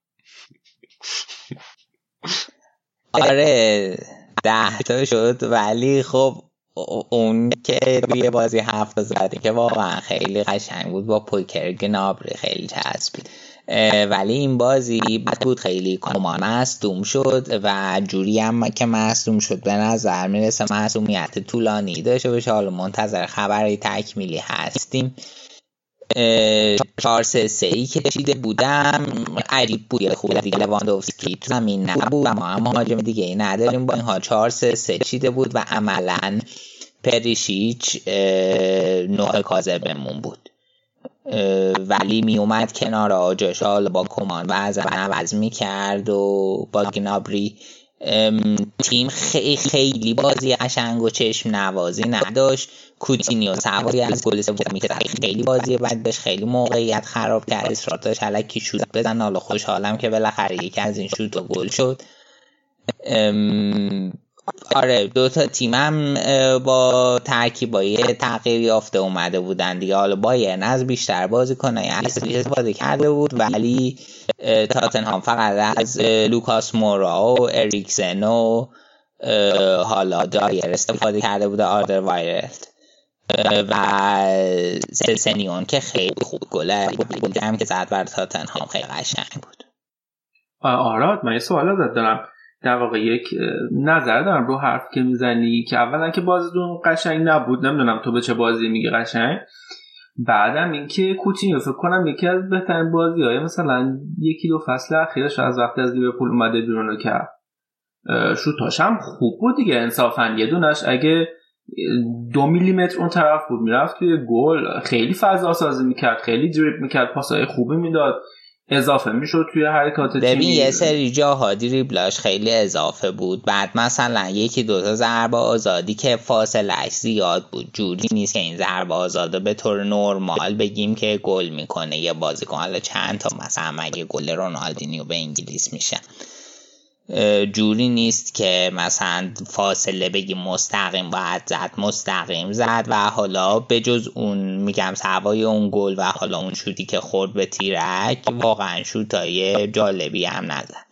آره ده تا شد ولی خب اون که روی بازی هفت زده که واقعا خیلی قشنگ بود با پوکر گنابری خیلی چسبید. ولی این بازی بد بود خیلی کمان مصدوم شد و جوری هم که مصدوم شد به نظر می‌رسه مصدومیت طولانی داشته باشه. حالا منتظر خبری تکمیلی هستیم. چهار سه سه ای کشیده بودم. عجیب بود خوب دیگه لواندوفسکی تو زمین نبود. و ما هم مهاجم دیگه نداریم. با این حال چهار سه سه چیده بود و عملا پریشیچ نوع کاذبمون بود. ولی می اومد کنار آجاش با کمان و از عوض می کرد و با گنابری تیم خیلی بازی قشنگ و چشم نوازی نداشت. کوتینیو سواری از گل سوم خیلی بازی بد داشت. خیلی موقعیت خراب کرد. اصرار داشت الکی شوت بزن. حالا خوشحالم که بالاخره یکی از این شوت گل شد. آره دو تا تیمم با ترکیبای تغییر یافته اومده بودن دیگه. حالا بایرن از بیشتر بازی کنه. یعنی بازی کرده بود ولی تاتنهام فقط از لوکاس مورا و اریکسن و حالا دایر استفاده کرده بوده آلدرویرلد. و سنیون که خیلی خوب گله هم که زد بر تاتنهام خیلی قشنگ بود. آراد من یه سوال ازت دارم. در واقع یک نظر دارم رو حرف که می‌زنی که اولا که بازیتون قشنگ نبود نمی‌دونم تو به چه بازی میگی قشنگ. بعدم اینکه کوتینیو فکر کنم یکی از بهترین بازی های مثلا یکی دو فصل اخیرش از وقتی از لیورپول اومده بیرون کرد. شوتاش هم خوب بود دیگه انصافا. یه دونش اگه دو میلیمتر اون طرف بود می‌رفت توی گل خیلی فضا سازی می‌کرد خیلی دریپ می‌کرد پاسای خوبی می‌داد. اضافه می‌شد توی حرکات ببین یه سری جاها دریبلاش خیلی اضافه بود. بعد مثلا یکی دوتا ضربه آزادی که فاصلش زیاد بود. جوری نیست که این ضربه آزاده به طور نرمال بگیم که گل می‌کنه یه بازیکن. حالا چند تا مثلا مگه گل رونالدینیو به انگلیس میشه. جوری نیست که مثلا فاصله بگی مستقیم باید زد مستقیم زد و حالا به جز اون میگم سوای اون گل و حالا اون شوتی که خورد به تیرک واقعا شوتای جالبی هم نزد.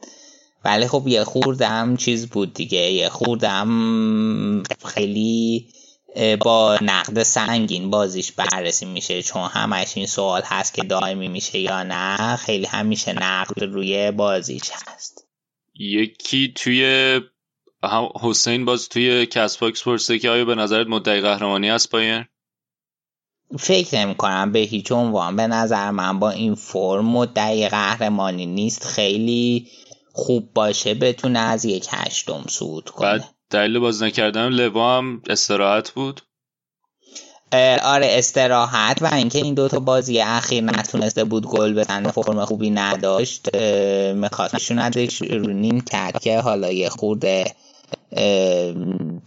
ولی خب یه خوردم چیز بود دیگه یه خوردم خیلی با نقد سنگین بازیش بررسی میشه چون همش این سوال هست که دائمی میشه یا نه خیلی همیشه نقد روی بازیش هست. یکی توی حسین باز توی کست باکس پرسه که آیا به نظرت مدعی قهرمانی است بایر فکر نمی کنم به هیچ عنوان. به نظر من با این فرم مدعی قهرمانی نیست. خیلی خوب باشه بتونه از یک هشتم صعود کنه. بعد دلیل بازی نکردن لوا هم استراحت بود. آره استراحت و اینکه این دوتا بازی اخیر نتونسته بود گل بزنه فرم خوبی نداشت می‌خواست نداشت رو نیم که حالا یه خورده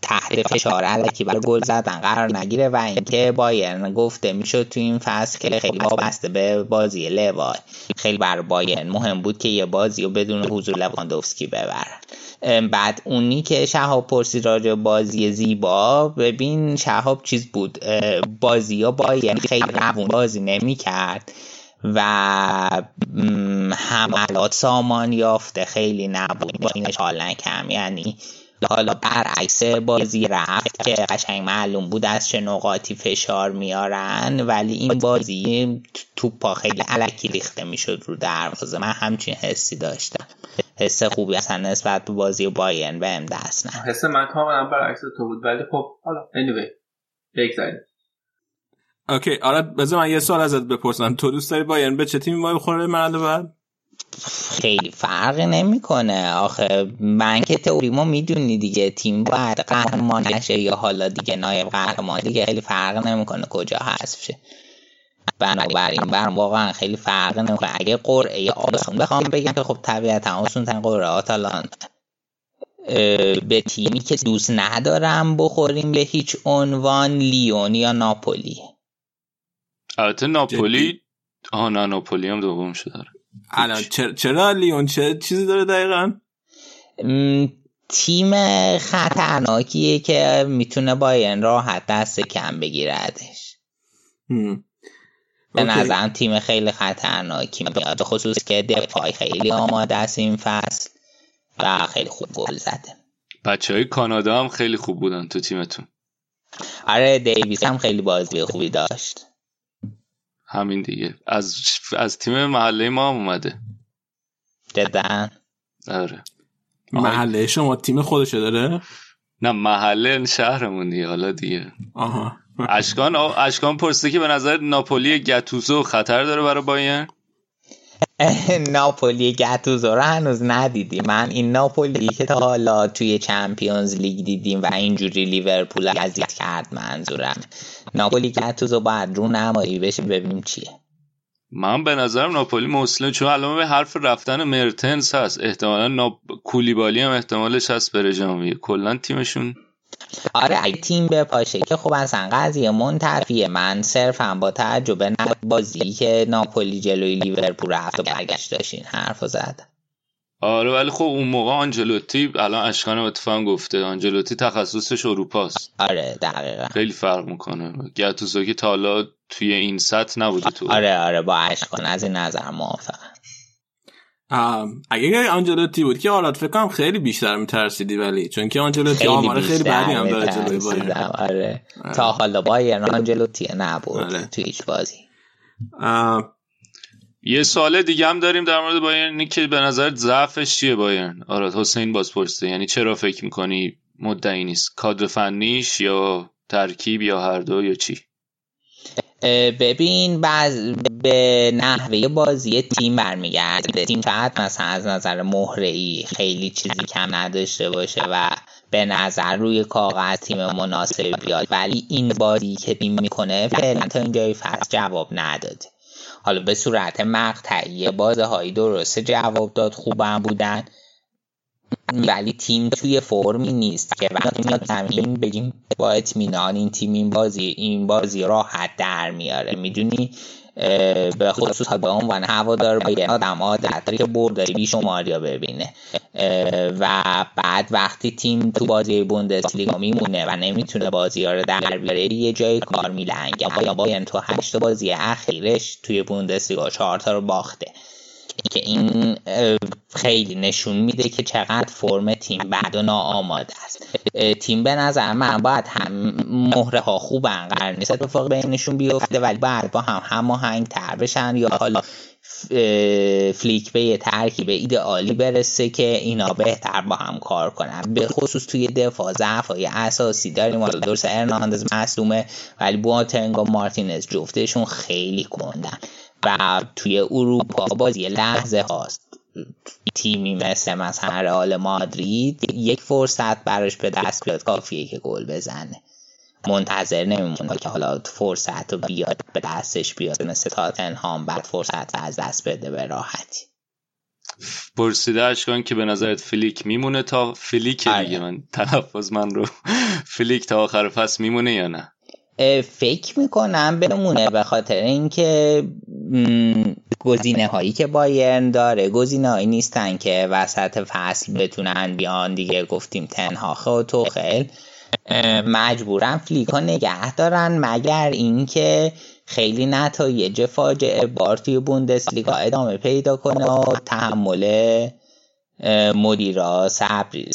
تحت فشار علکی برای گل زدن قرار نگیره و اینکه بایرن گفته می‌شد تو این فصل که خیلی وابسته به بازی لوای. خیلی بر بایرن مهم بود که یه بازی رو بدون حضور لواندوفسکی ببرن. بعد اونی که شهاب پرسید راجع بازی زیبا ببین شهاب چیز بود بازی ها بایرن خیلی روون بازی نمی کرد و حملات سامان یافته خیلی نبود با اینش حال نکم یعنی حالا برعکس بازی رفت که قشنگ معلوم بود از چه نقاطی فشار میارن ولی این بازی توپا خیلی علکی ریخته می‌شد رو دروازه. من همچین حسی داشتم. حس خوبی اصلا نسبت به بازی بایرن بهم دست نه. حس من کاملا برعکس تو بود ولی خب حالا anyway بگذاریم. اوکی آره بذار من یه سوال ازت بپرسم. تو دوست داری بایرن به چه تیمی ما بخوره مرحله بعد خیلی فرق نمی‌کنه. آخه من که تئوریمو می‌دونی دیگه. تیم باید قهرمان نشه یا حالا دیگه نایب قهرمان دیگه خیلی فرق نمی‌کنه کجا حذف شه. بنابراین برام واقعا خیلی فرق نمی‌کنه. اگه قرعه آسون بخوام بگم که خب طبیعتا آسون تن قرعه آتالانت به تیمی که دوست ندارم بخوریم به هیچ عنوان لیون یا ناپولی. البته ناپولی آه نه ناپولی هم دوم شده. الان چرا لیون؟ چه چیزی داره دقیقا؟ تیم خطرناکیه که می‌تونه باین راحت دست کم بگیردش. به نظرم تیم خیلی خطرناکی. میاد خصوص که دفاعی خیلی آماده است این فصل و خیلی خوب گل زده. بچه های کانادا هم خیلی خوب بودن تو تیمتون. آره دیویس هم خیلی بازی خوبی داشت. همین دیگه. از از تیم محله ما هم اومده. جدا آره. محله شما تیم خودشه داره؟ نه محله شهرمون دیگه حالا دیگه. آها. اشکان اشکان پرسته که به نظر ناپولی گتوزو خطر داره برای باین [laughs] ناپولی گتوزو رو هنوز ندیدیم من این ناپولی که تا حالا توی چمپیونز لیگ دیدیم و اینجوری لیورپول اذیت کرد منظورم. ناپولی گتوزو باید رو نمایی بشه ببینیم چیه. من به نظرم ناپولی مسلم چون الان به حرف رفتن مرتنس هست. احتمالا ناپ... کولیبالی هم احتمالش هست بره جامیه کلا تیمشون آره اگه تیم به پاشه که خب اصلا قضیه منتفیه. من صرفم با تعجب بازی که ناپولی جلوی لیورپول رفت و برگشت داشتین حرف زد. آره ولی خب اون موقع آنجلوتی الان اشکان اتفاق گفته آنجلوتی تخصصش اروپاست. آره دقیقا. خیلی فرق می‌کنه. گتوزو که تا حالا توی این سطح نبوده تو آره آره با اشکان از این نظر موافقم. اگه آنجلوتی بود که حالات فکر کنم خیلی بیشتر میترسیدی ولی چون که آنجلوتی آمار خیلی بدی هم داره جلوی بایرن. آره. تا حالا بایرن آنجلوتی نبود آره. تو هیچ بازی. یه سال دیگه هم داریم در مورد بایرن که به نظر ضعفش چیه بایرن؟ آره حسین باز پرسته یعنی چرا فکر می‌کنی مدعی نیست؟ کادر فنیش یا ترکیب یا هر دو یا چی؟ ببین بعض به نحوه بازی تیم برمیگرده. تیم شاید مثلا از نظر مهره خیلی چیزی کم نداشته باشه و به نظر روی کاغذ تیم مناسبی بیاد. ولی این بازی که تیم می‌کنه فعلا تا اینجای فصل جواب نداده. حالا به صورت مقطعی بازه هایی درسته جواب داد خوبم بودن. ولی تیم توی فرمی نیست که وقتی میاد زمین بگیم با اطمینان این تیم این بازی این بازی راحت در میاره. می‌دونی؟ به خصوص به عنوان هوادار با یه آدم عادت داره که برداری بیشماری ببینه. و بعد وقتی تیم تو بازی بوندسلیگا میمونه و نمی‌تونه بازی ها رو در بیاره یه جای کار میلنگه. یا باید تو هشت بازی اخیرش توی بوندسلیگا چهار تا رو باخته. که این خیلی نشون میده که چقدر فرم تیم بعد و ناآماده است. تیم به نظر من باید هم مهره ها خوبن قرار نیست. اتفاق بینشون بیفته ولی باید با هم هماهنگ تر بشن. یا حالا فلیک به یه ترکیب ایدئالی برسه که اینا بهتر با هم کار کنن. به خصوص توی دفاع ضعف های اساسی داریم. حالا درست ارناندز مصدومه ولی بواتنگ و مارتینز جفتشون خیلی کندن. و توی اروپا بازی لحظه هاست. تیمی مثل مثلا رئال مادرید یک فرصت براش به دست بیاد. کافیه که گل بزنه. منتظر نمیمونه که حالا فرصت رو بیاد به دستش بیاد. مثل تاتنهام بعد فرصت از دست بده به راحتی. پرسیده اشکان که به نظرت فلیک میمونه یا فلیک دیگه؟ من تلفظ من رو [laughs] فلیک تا آخر فصل میمونه یا نه؟ فکر می‌کنم بمونه به خاطر اینکه گزینه هایی که بایرن داره گزینه هایی نیستن که وسط فصل بتونن بیان. دیگه گفتیم تن هاخه و توخل مجبورن فلیکا نگه دارن مگر اینکه خیلی نتایج فاجعه بار توی بوندسلیگا ادامه پیدا کنه و تحمل مدیرا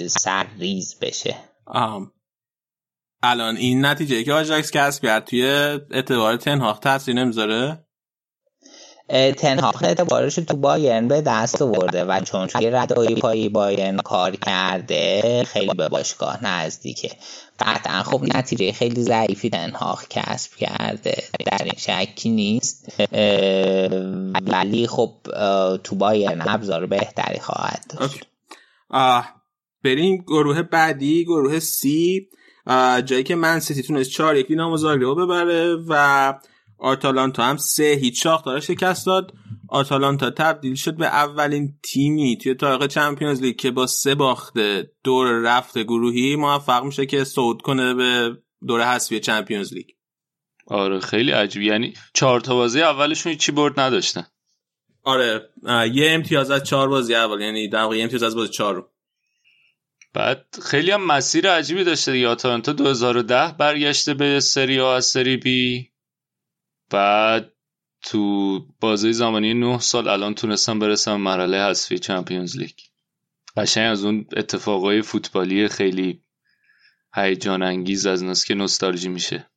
سرریز بشه. الان این نتیجه که آجاکس کسب کرد توی اعتبار تنهاخ تاثیر نمی‌ذاره؟ تنهاق اعتبارش تو بایرن به دست آورده و چون توی ردای پایی بایرن کار کرده خیلی به باشگاه نزدیکه. قطعا خب نتیجه خیلی ضعیفی تنهاق کسب کرده. در این شکی نیست ولی خب تو بایرن ابزار بهتری خواهد داشت. بریم گروه بعدی گروه سی. جایی که من سیتی تونست چهار یکی نام رو ببره و آتالانتا هم سه هیچ داره شکست داد. آتالانتا تبدیل شد به اولین تیمی توی تاریخ چمپیونز لیگ که با سه باخته دور رفت گروهی موفق میشه که صعود کنه به دور حذفی چمپیونز لیگ. آره خیلی عجیب یعنی چهار تا بازی اولشون چی برد نداشتن. آره یه امتیاز از چهار بازی اول یعنی در امتیاز از بازی چهار رو. بعد خیلی هم مسیر عجیبی داشته دیگه. آتالانتا 2010 برگشته به سری آ از سری بی. بعد تو بازی زمانی 9 سال الان تونستم برسم مرحله حذفی چمپیونز لیگ. قشنگ از اون اتفاقای فوتبالی خیلی هیجان انگیز از ناس که نوستالژی میشه.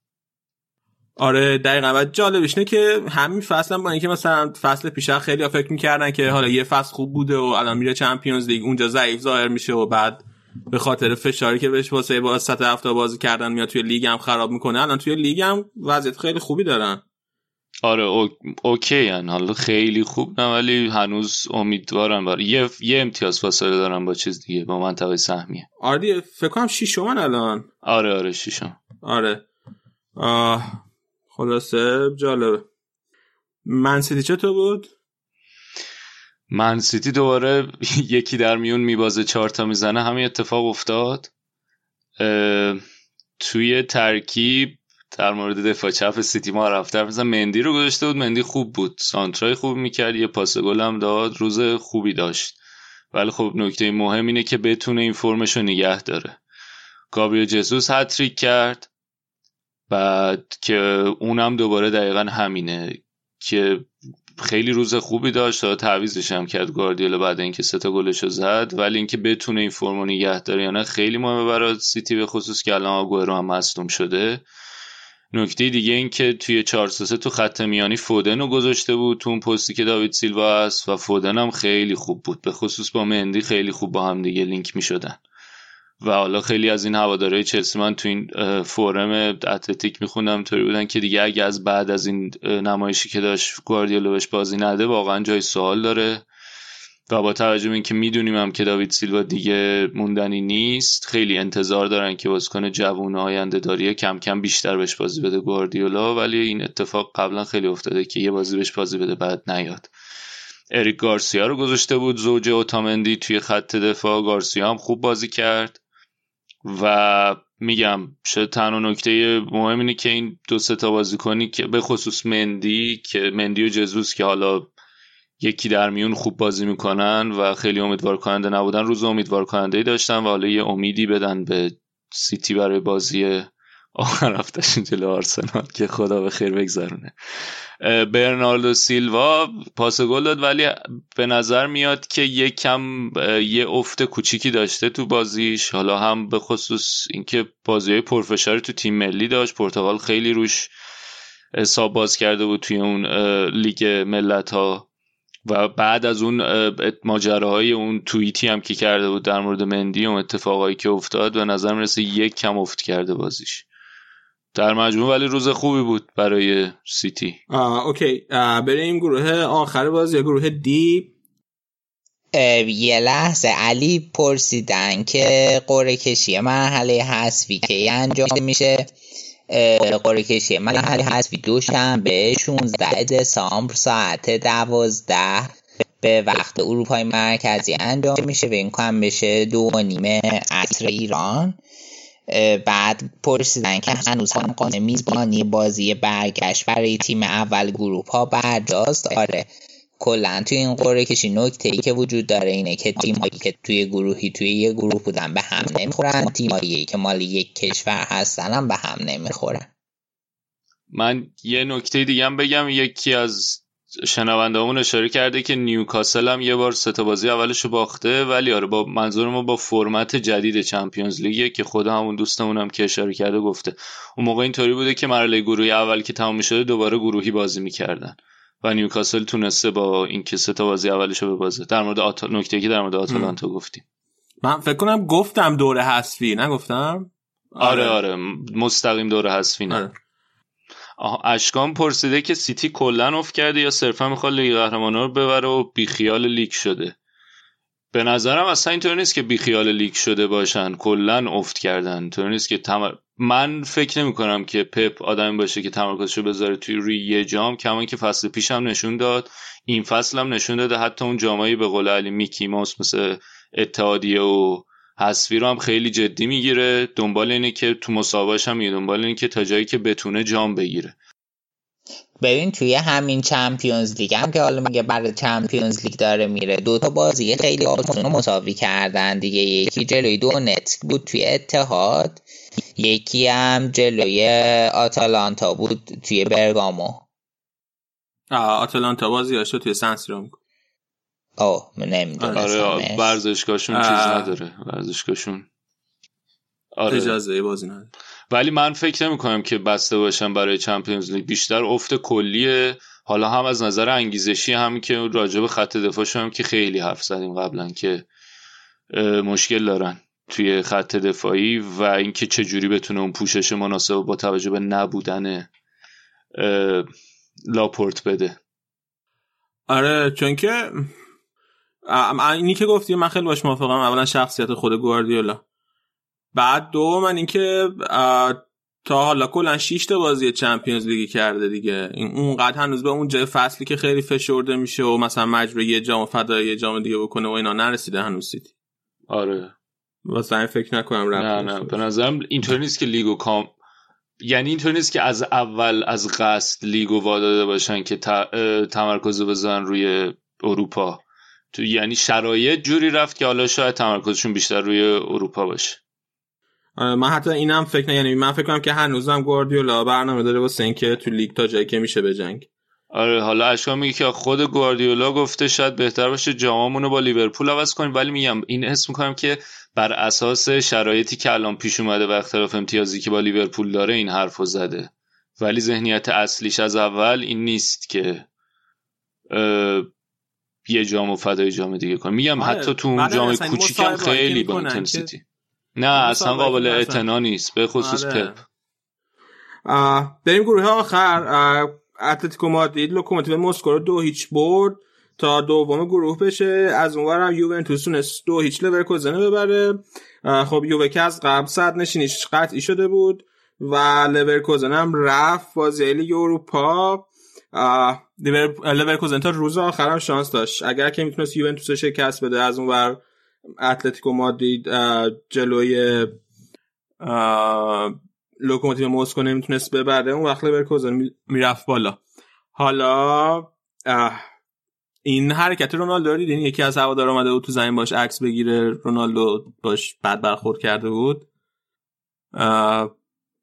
آره دقیقا. و جالبش نه که همین فصل هم با اینکه مثلا فصل پیش خیلی فکر می‌کردن که حالا یه فصل خوب بوده و الان میره Champions League اونجا ضعیف ظاهر میشه و بعد به خاطر فشاری که بهش واسه با وسط هفته بازی کردن میاد توی لیگ هم خراب می‌کنه. الان توی لیگ هم وضعیت خیلی خوبی دارن. آره او... OK هن. حالا خیلی خوب نه ولی هنوز امیدوارم برای یه, یه امتیاز فاصله دارم با چیز دیگه با منطقه سهمیه. آره دیگه فکر کنم شیشمن الان. آره آره شیشم آره. آه خلاصه جالبه. من سیتی چطور بود؟ من سیتی دوباره [laughs] یکی در میون میبازه چهار تا می‌زنه. همین اتفاق افتاد. توی ترکیب در مورد دفاع چپ سیتی ما رفته. مثلا مندی رو گذاشته بود. مندی خوب بود. سانترای خوب می‌کرد. یه پاس گل هم داد. روز خوبی داشت. ولی خب نکته مهم اینه که بتونه این فرمش رو نگه داره. گابریل جسوس هتریک کرد. بعد که اونم دوباره دقیقا همینه. که خیلی روز خوبی داشت. تا تعویزش هم کرد گاردیولا بعد اینکه سه تا گلشو زد. ولی اینکه بتونه این فرمو نگه داره یا نه خیلی مهمه برای سیتی به خصوص که الان آگوئرو هم مصدوم شده. نکته دیگه این که توی 4 تو خط میانی فودن رو گذاشته بود تو اون پستی که داوید سیلوا است و فودن هم خیلی خوب بود. به خصوص با مندی خیلی خوب با هم دیگه لینک می شدن و حالا خیلی از این هوادارهای چلسی من تو این فورم اتلتیک میخوندم طوری بودن که دیگه اگه از بعد از این نمایشی که داشت گواردیولا بهش بازی نده واقعا جای سوال داره. و با توجه به اینکه می‌دونیم هم که داوید سیلوا دیگه موندنی نیست خیلی انتظار دارن که بازیکن جوون آینده داریه کم کم بیشتر بهش بازی بده گواردیولا. ولی این اتفاق قبلا خیلی افتاده که یه بازی بهش بازی بده بعد نیاد. اریک گارسیا رو گذاشته بود زوج اوتامندی توی خط دفاع. گارسیا هم خوب بازی کرد. و میگم شاید تنها نکته مهم اینه که این دو سه تا بازیکنی که به خصوص مندی که مندی و جزوس که حالا یکی در میون خوب بازی می‌کنن و خیلی امیدوار کننده نبودن روز امیدوار کننده داشتن و حالا یه امیدی بدن به سیتی برای بازی آخر هفتهشون جلو آرسنال که خدا به خیر بگذرونه. برناردو سیلوا پاس گل داد ولی به نظر میاد که یکم یه افت کوچیکی داشته تو بازیش. حالا هم به خصوص اینکه بازی پرفشاری تو تیم ملی داشت. پرتغال خیلی روش حساب باز کرده بود توی اون لیگ ملت ها و بعد از اون ماجراهای اون توییتی هم که کرده بود در مورد مندی و اتفاقایی که افتاد و نظر می‌رسه یک کم افت کرده بازیش. در مجموع ولی روز خوبی بود برای سیتی آه OK. بریم گروه آخر بازی گروه دی یه لحظه علی پرسیدن که قره کشی مرحله حذفی که انجام میشه. قره کشی مرحله حذفی دوشنبه 16 دسامبر ساعت دوازده به وقت اروپای مرکزی انجام میشه. و این کم بشه دو نیمه عصر ایران. بعد پرسیدن که هنوز هم قانون میزبانی بازی برگشت برای تیم اول گروه ها برجاست. آره. کلا توی این قره کشی نکته ای که وجود داره اینه که تیم هایی که توی گروهی توی یه گروه بودن به هم نمی‌خورن. تیم هایی که مال یک کشور هستن هم به هم نمی‌خورن. من یه نکته دیگه هم بگم. یکی از شنوندهامون اشاره کرده که نیوکاسل هم یه بار سه بازی اولشو باخته ولی آره با منظور ما با فرمت جدید چمپیونز لیگه که خدا همون دوستمون هم که اشاره کرده گفته. اون موقع اینطوری بوده که مرحله گروهی اول که تمام شده دوباره گروهی بازی می‌کردن و نیوکاسل تونسته با اینکه سه تا بازی اولشو ببازه. در مورد آتا... نکته که در مورد آتالانتا گفتیم. من فکر کنم گفتم دوره حذفی نگفتم؟ آره. آره. مستقیم دوره حذفی نه. آره. اشکان پرسیده که سیتی کلا افت کرده یا صرفا می‌خواد لیگ قهرمانان رو ببره و بیخیال لیگ شده؟ به نظرم اصلا اینطور نیست که بیخیال لیگ شده باشن کلا افت کردن. طور نیست که تمر... من فکر نمی کنم که پپ آدمی باشه که تمرکزشو بذاره توی روی یه جام کمااینکه فصل پیشم نشون داد. این فصل هم نشون داده حتی اون جامایی به قول علی میکی ماوس مثل اتحادیه و حذفی رو هم خیلی جدی می‌گیره. دنبال اینه که تو مسابقهش هم دنبال اینه که تا جایی که بتونه جام بگیره. ببین توی همین چمپیونز لیگ هم که حالا میگه برای چمپیونز لیگ داره میره دو تا بازی خیلی آسون مساوی کردن دیگه. یکی جلوی دونتسک بود توی اتحاد یکی هم جلوی آتالانتا بود توی برگامو. آتالانتا بازی هاشو توی سنسیرو اوه نمی‌دونستم آره ورزشگاهشون چیز نداره ورزشگاهشون. آره. اجازه بازی نداره. ولی من فکر نمی کنم که بسته باشم برای چمپیونز لیگ. بیشتر افت کلیه. حالا هم از نظر انگیزشی هم که راجع به خط دفاع هم که خیلی حرف زدیم قبلا که مشکل دارن توی خط دفاعی و اینکه چه جوری بتونه اون پوشش مناسب با توجه به نبودن لاپورت بده. آره چون که اینی که گفتی من خیلی باش موافقم اولا شخصیت خود گواردیولا. بعد دو من اینکه تا حالا کلا 6 تا بازی چمپیونز لیگی کرده دیگه. این اونقدر هنوز به اون جای فصلی که خیلی فشرده میشه و مثلا مجبور یه جام فدای یه جام دیگه بکنه و اینا نرسیده هنوز سیتی. آره. واسه این فکر نکنم نه نه به نظرم اینطور نیست که لیگو کام یعنی اینطور نیست که از اول از قصد لیگو واداده باشن که تمرکز بزنن روی اروپا. تو یعنی شرایط جوری رفت که حالا شاید تمرکزشون بیشتر روی اروپا باشه. من حتی اینم فکر نه یعنی من فکر کنم که هنوزم گواردیولا برنامه داره واسه اینکه تو لیگ تا جایی که میشه بجنگ آره حالا اشکا میگه که خود گواردیولا گفته شاید بهتر باشه جاممون رو با لیورپول عوض کنیم ولی میگم این حس می‌کنم که بر اساس شرایطی که الان پیش اومده و اختلاف امتیازی که با لیورپول داره این حرفو زده. ولی ذهنیت اصلیش از اول این نیست که یه جام و فدای جام دیگه کنه میگم آره. حتی تو اون جام کوچیکم خیلی با intensity نه اصلا قابل اعتنا نیست. به خصوص آره. پپ. بریم گروه آخر آه، اتلتیکو مادرید لوکوموتیو مسکو رو دو هیچ برد تا دوم گروه بشه. از اونور هم یوونتوس تونست دو هیچ لورکوزن ببره. خب یووه که از قبل صدرنشینیش قطعی شده بود و لورکوزن هم رفت بازی لیگ اروپا. آه، لیور- لورکوزن تا روز آخر هم شانس داشت. اگر که می‌تونست یوونتوس شکست بده از اونور اتلتیکو مادرید جلوی لوکوموتیو مسکو نمی‌تونست ببره اون وقت لورکوزن می- می‌رفت بالا. حالا این حرکت رونالدو رو دیدین؟ یکی از هوادار اومده بود تو زمین باش عکس بگیره رونالدو باش بد برخورد کرده بود.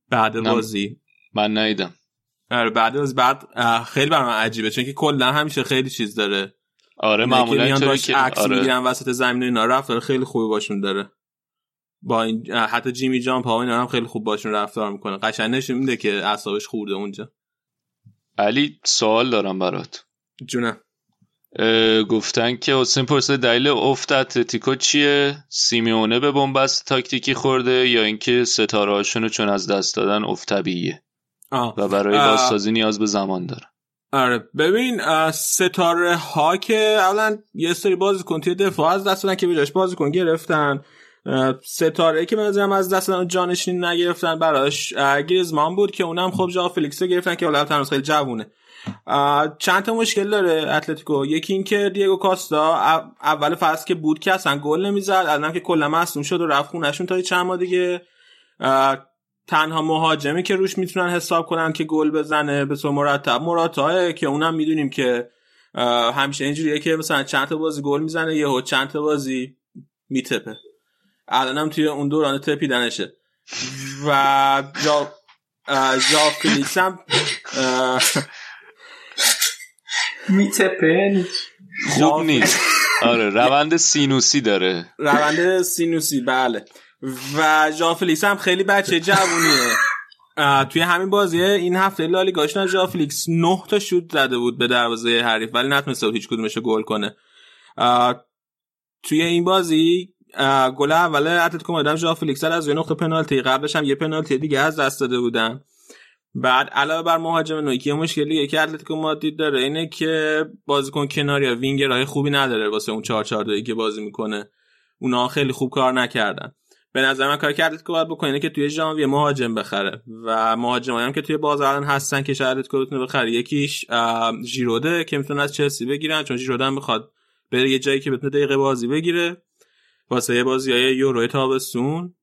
بعد. بازی. من ندیدم آره بعد بازی بعد خیلی برام عجیبه چون که کلا همیشه خیلی چیز داره. آره معمولا باش که عکس آره. می‌گیرن وسط زمین و اینا رفتار خیلی خوبی باشون داره. با این حتی جیمی جامپ ها و اینا هم خیلی خوب باشون رفتار می‌کنه. قشنگ نشون میده که اعصابش خورده اونجا. علی سوال دارم برات. جونم. گفتن که حسین پرسه دلیل افت اتلتیکو چیه؟ سیمیونه به بنبست تاکتیکی خورده یا اینکه ستاره هاشونو چون از دست دادن افت طبیعیه؟ آه. و برای. بازسازی نیاز به زمان داره. آره. ببین ستاره ها که اولا یه سری بازیکن توی دفاع از دست دادن که بجاش بازیکن گرفتن ستاره که به نظرم از دست دادن جانشین نگرفتن براش گریزمان بود که اونم خب ژائو فلیکس رو گرفتن که حالا هنوز خیلی جوونه. چند تا مشکل داره اتلتیکو. یکی این که دیگو کاستا او- اول فصل که بود که اصلا گل نمی‌زد الان که کلا مصدوم شد و رفت خونشون تا چند ماه دیگه. تنها مهاجمی که روش می‌تونن حساب کنن که گل بزنه به طور مرتب. مراتا که اونم می‌دونیم که همیشه اینجوریه که مثلا چند تا بازی گل می‌زنه یهو چند تا بازی میتپه. الانم توی اون دوران تپیدنشه. و ژا ژائو هم اه، میتپه خوب نیست. آره روند سینوسی داره. روند سینوسی بله. و ژائو فلیکس هم خیلی بچه جوونیه. [laughs] توی همین بازی این هفته لالیگاش ژائو فلیکس 9 تا شوت زده بود به دروازه حریف ولی نتونسته بود هیچ کدومش رو گل کنه. توی این بازی گل اول اتلتیکو مادرید ژائو فلیکس از روی نقطه پنالتی قبلش هم یه پنالتی دیگه از دست داده بودن. بعد علاوه بر مهاجم نوکی که مشکلی که اتلتیکو مادرید داره اینه که بازیکن کناری یا وینگرهای خوبی نداره واسه اون 4 4 که بازی می‌کنه. اونا خیلی خوب کار نکردن. به نظر من کاری که باید بکنه که توی ژانویه مهاجم بخره. و مهاجمایی هم که توی بازار هستن که شاید که بتونه بخره. یکیش ژیروده که می‌تونه از چلسی بگیرن چون ژیروده هم می‌خواد بره یه جایی که بتونه دقیقه بازی بگیره. واسه یه بازی های یورو تابستون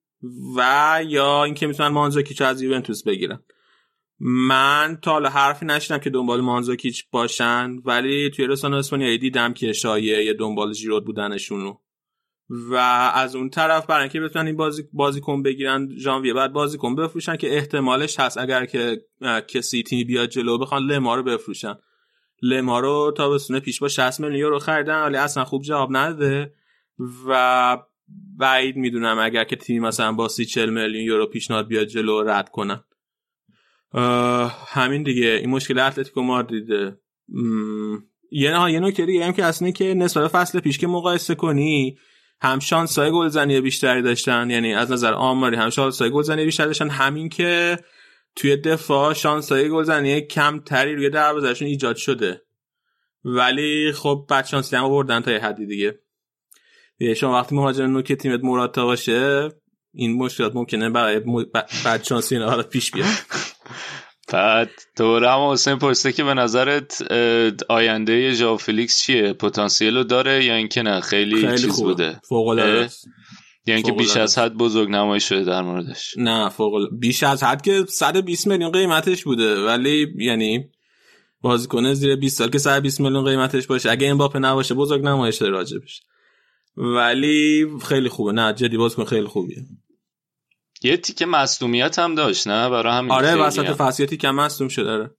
و یا اینکه می‌تونن مانزاکیچ از یوونتوس بگیرن. من تا حالا حرفی نشیدم که دنبال مانزاکیچ باشن ولی توی رسانه اسپانیایی دیدم که شایعه دنبال ژیرود بودنشون رو. و از اون طرف برای اینکه بتونن این بازی بازیکن بگیرن ژانویه بعد بازیکن بفروشن که احتمالش هست اگر که کسی تیمی بیاد جلو بخوان لما رو بفروشن. لما رو تا بسونه پیش با 60 میلیون یورو خریدن ولی اصلا خوب جواب نداده و بعید می‌دونم اگر که تیمی مثلا با 30 40 میلیون یورو پیشنهاد بیاد جلو رد کنن. همین دیگه. این مشکل اتلتیکو مادریده یه نه یه نکته دیگه هم که اصلا که نسبت فصل پیش که مقایسه کنی هم شانسای گلزنی بیشتری داشتن یعنی از نظر آماری هم شانسای گلزنی بیشتری داشتن. همین که توی دفاع شانسای گلزنی کمتری روی دروازهشون ایجاد شده. ولی خب بعد شانسی هم آوردن تا یه حدی دیگه. یه شما وقتی مهاجم نوک تیمت مراتا باشه این مشکلات ممکنه برای بعد شانسی اینا پیش بیاد. [laughs] بعد دوره هم حسین پرسته که به نظرت آینده ژاو فلیکس چیه؟ پتانسیل رو داره یا اینکه نه؟ خیلی, خیلی چیز خوبه. بوده. فوق العاده یا اینکه بیش از حد بزرگ نمایی شده در موردش. نه فوق بیش از حد که 120 میلیون قیمتش بوده. ولی یعنی بازیکن زیر 20 سال که 120 میلیون قیمتش باشه اگه این باپه نباشه بزرگ نمایش داره راجبش. ولی خیلی خوبه. نه جدی بازیکن خیلی خوبیه. یه تیکه مصدومیت هم داشت نه؟ برای همین آره وسط فصلیتی که مصدوم شده داره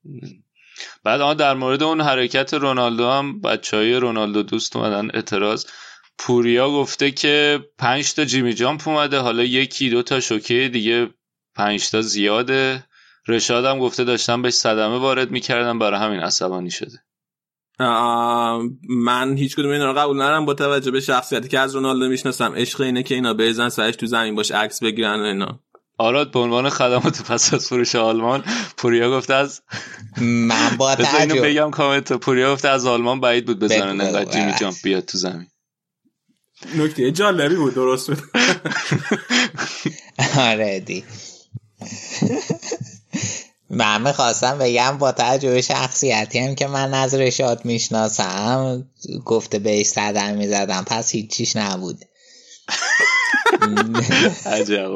بعد آن در مورد اون حرکت رونالدو هم بچه های رونالدو دوست اومدن اعتراض. پوریا گفته که پنج تا جیمی جامپ اومده حالا یکی دو تا شوکه دیگه پنج تا زیاده. رشاد هم گفته داشتن بهش صدمه وارد می‌کردن برای همین عصبانی شده. من هیچ کدوم اینا رو قبول ندارم. با توجه به شخصیتی که از رونالدو می‌شناسم عشق اینه که اینا بزن سرش تو زمین باش عکس بگیرن و اینا. آراد به عنوان خدمات پس از فروش آلمان پوریا گفته از من با تعجب بگم کامنت. پوریا گفته از آلمان بعید بود بزنن انقدر جیمی جامپ بیاد تو زمین. نکته جالبی بود درست بود. [laughs] آره دی. [laughs] من می‌خواستم بگم با توجه شخصیتی هم که من از رشاد می‌شناسم گفته بهش صدر می‌زدم پس هیچیش نبود. [laughs] عجب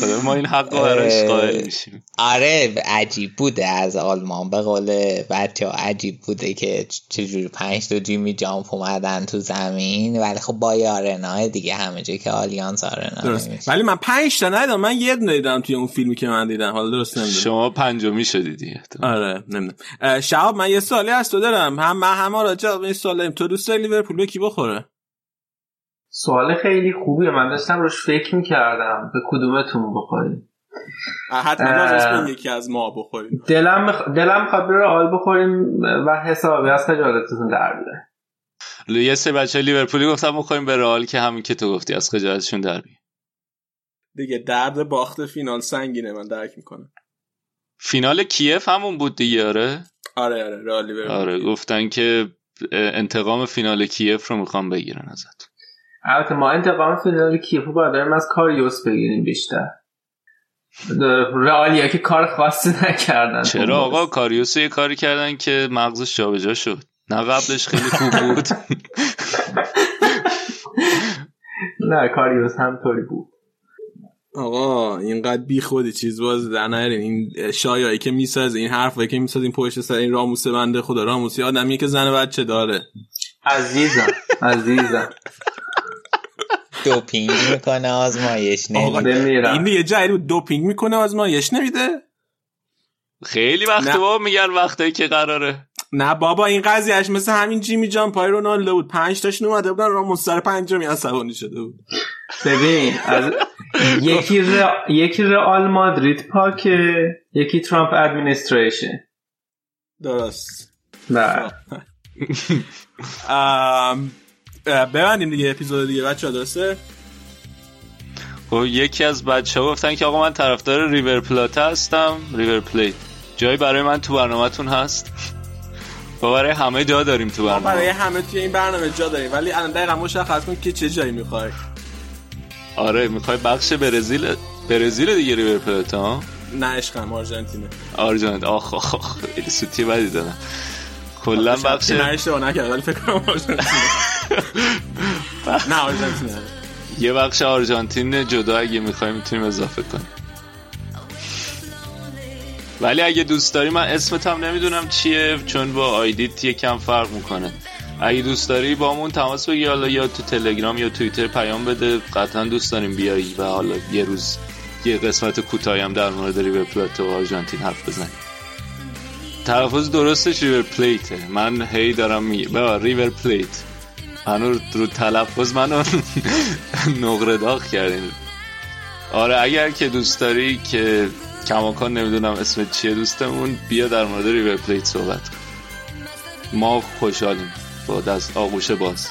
خدا. ما این حق براش قائل میشیم. آره عجیب بوده از آلمان. به قول بچه ها عجیب بوده که چجوری پنج تا جیمی جامپ اومدن تو زمین. ولی خب با یارنا دیگه همه جا که آلیانس آرنا ولی من پنج تا ندیدم. من یه دونه دیدم توی اون فیلمی که من دیدم. حالا درست نمی‌دونم. شما پنجمی شدی دیگه آره نمی‌دونم. شعب من یه سالی از تو دارم. هم من هم راجع به این سال تو دوست داری لیورپول به کی بخوره؟ سوال خیلی خوبیه. من داشتم روش فکر می‌کردم به کدومتون بخوریم. حتما یکی از ما بخوریم. دلم مخ... دلم بره آل بخوریم و حسابی از خجالتتون در بیاره. یه سه بچه لیورپولی گفتم بخوریم به رئال که همین که تو گفتی از خجالتشون در بیاره دیگه درد باخت فینال سنگینه من درک می‌کنم. فینال کیف همون بود دیگه آره؟ آره آره رئال آره گفتن که انتقام فینال کیف رو می‌خوام بگیرن ازت البته ما انتقام فینال کیفو باید داریم از کاریوس بگیریم بیشتر. رئالیا که کار خاصی نکردن. چرا آقا؟ کاریوس یه کاری کردن که مغزش جابجا شد. نه قبلش خیلی خوب بود. [laughs] نه کاریوس طوری بود. آقا اینقدر بی خودی چیز باز در نرین این شایعی که می‌سازه این حرفایی که می‌سازه این پشت سر این راموس بنده خدا. راموسی آدمی که زن بچه داره. عزیزم عزیزم. دوپینگ می‌کنه آزمایش نمیده. این یه جایی دوپینگ می‌کنه آزمایش نمیده. خیلی وقت با میگن وقتایی که قراره. نه بابا این قضیهش مثل همین جیمی جان پای رونالدو بود. پنج تاش اومده بودن راموس سر پنجمی عصبانی شده بود. ببین از [laughs] یکی ر... یکی رئال مادرید پاکه یکی ترامپ ادمنستریشن درست. نه [laughs] ام، اه، ببندیم دیگه اپیزود دیگه بچه درسته؟ خب یکی از بچه ها گفتن که آقا من طرفدار ریور پلاته هستم ریور پلیت. جایی برای من تو برنامهتون هست. [laughs] و برای همه جا داریم تو ما برای برنامه. همه توی این برنامه جا داریم. ولی الان دقیقا مشخص کن که چه جایی می‌خوای. آره می‌خوای بخش برزیل برزیل دیگه ریور پلاته ها؟ نه عشقم آرژانتینه. آرژانت آخ آخ آخ خیلی سوتی بدی دادم کلا بخش نه اشتباه نکرد ولی فکر کنم آرژانتینه. [laughs] نه آرژانتینه یه بخش آرژانتین جدا اگه می‌خوای می‌تونیم اضافه کنیم. ولی اگه دوست داری من اسمت هم نمی‌دونم چیه چون با ID ت یکم فرق می‌کنه. اگه دوست داری با همون تماس بگی حالا یا تو تلگرام یا توییتر پیام بده. قطعا دوست داریم بیایی و حالا یه روز یه قسمت کوتاهی هم در مورد ریور پلات و آرژانتین حرف بزنیم. تلفظ درستش ریور پلیته. من هی دارم ببا ریور پلیت. منو رو تلفظ منو [laughs] نقره داغ کردین. آره اگر که دوست داری که کماکان نمی‌دونم اسم چیه دوستمون بیا در مورد ریور پلیت صحبت کن. ما خوشحالیم با دست آغوش باز.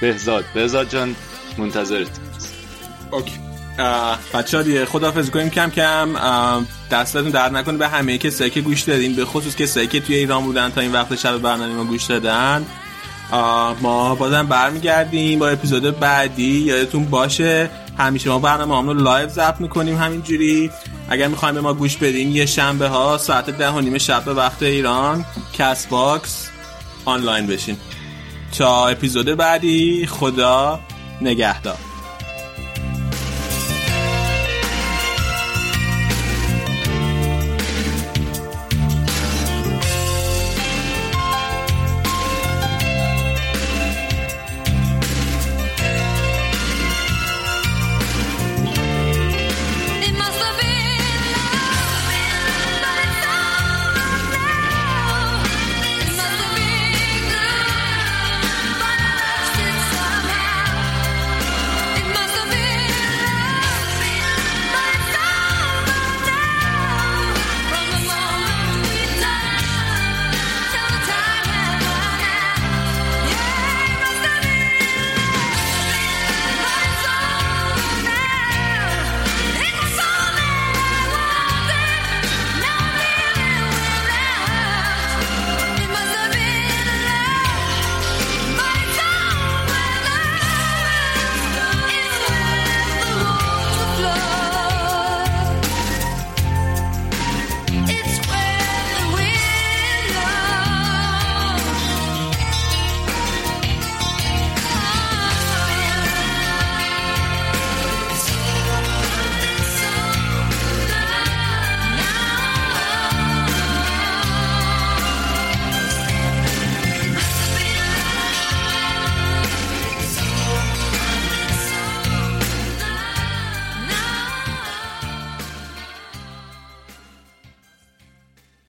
بهزاد بهزاد جان منتظرته. OK. بچه ها دیگه خداحافظ کنیم. کم کم دستتون درد نکنه. به همه کسایی که گوش دادین به خصوص کسایی که توی ایران بودن تا این وقت شب برنامه ما گوش دادن. ما بازم برمیگردیم با اپیزود بعدی. یادتون باشه همیشه ما برنامه رو live ضبط می‌کنیم همینجوری. اگر می‌خوایم به ما گوش بدین یه شنبه ها ساعت ده و نیم شب به وقت ایران Castbox آنلاین بشین. تا اپیزود بعدی خدا نگهدار.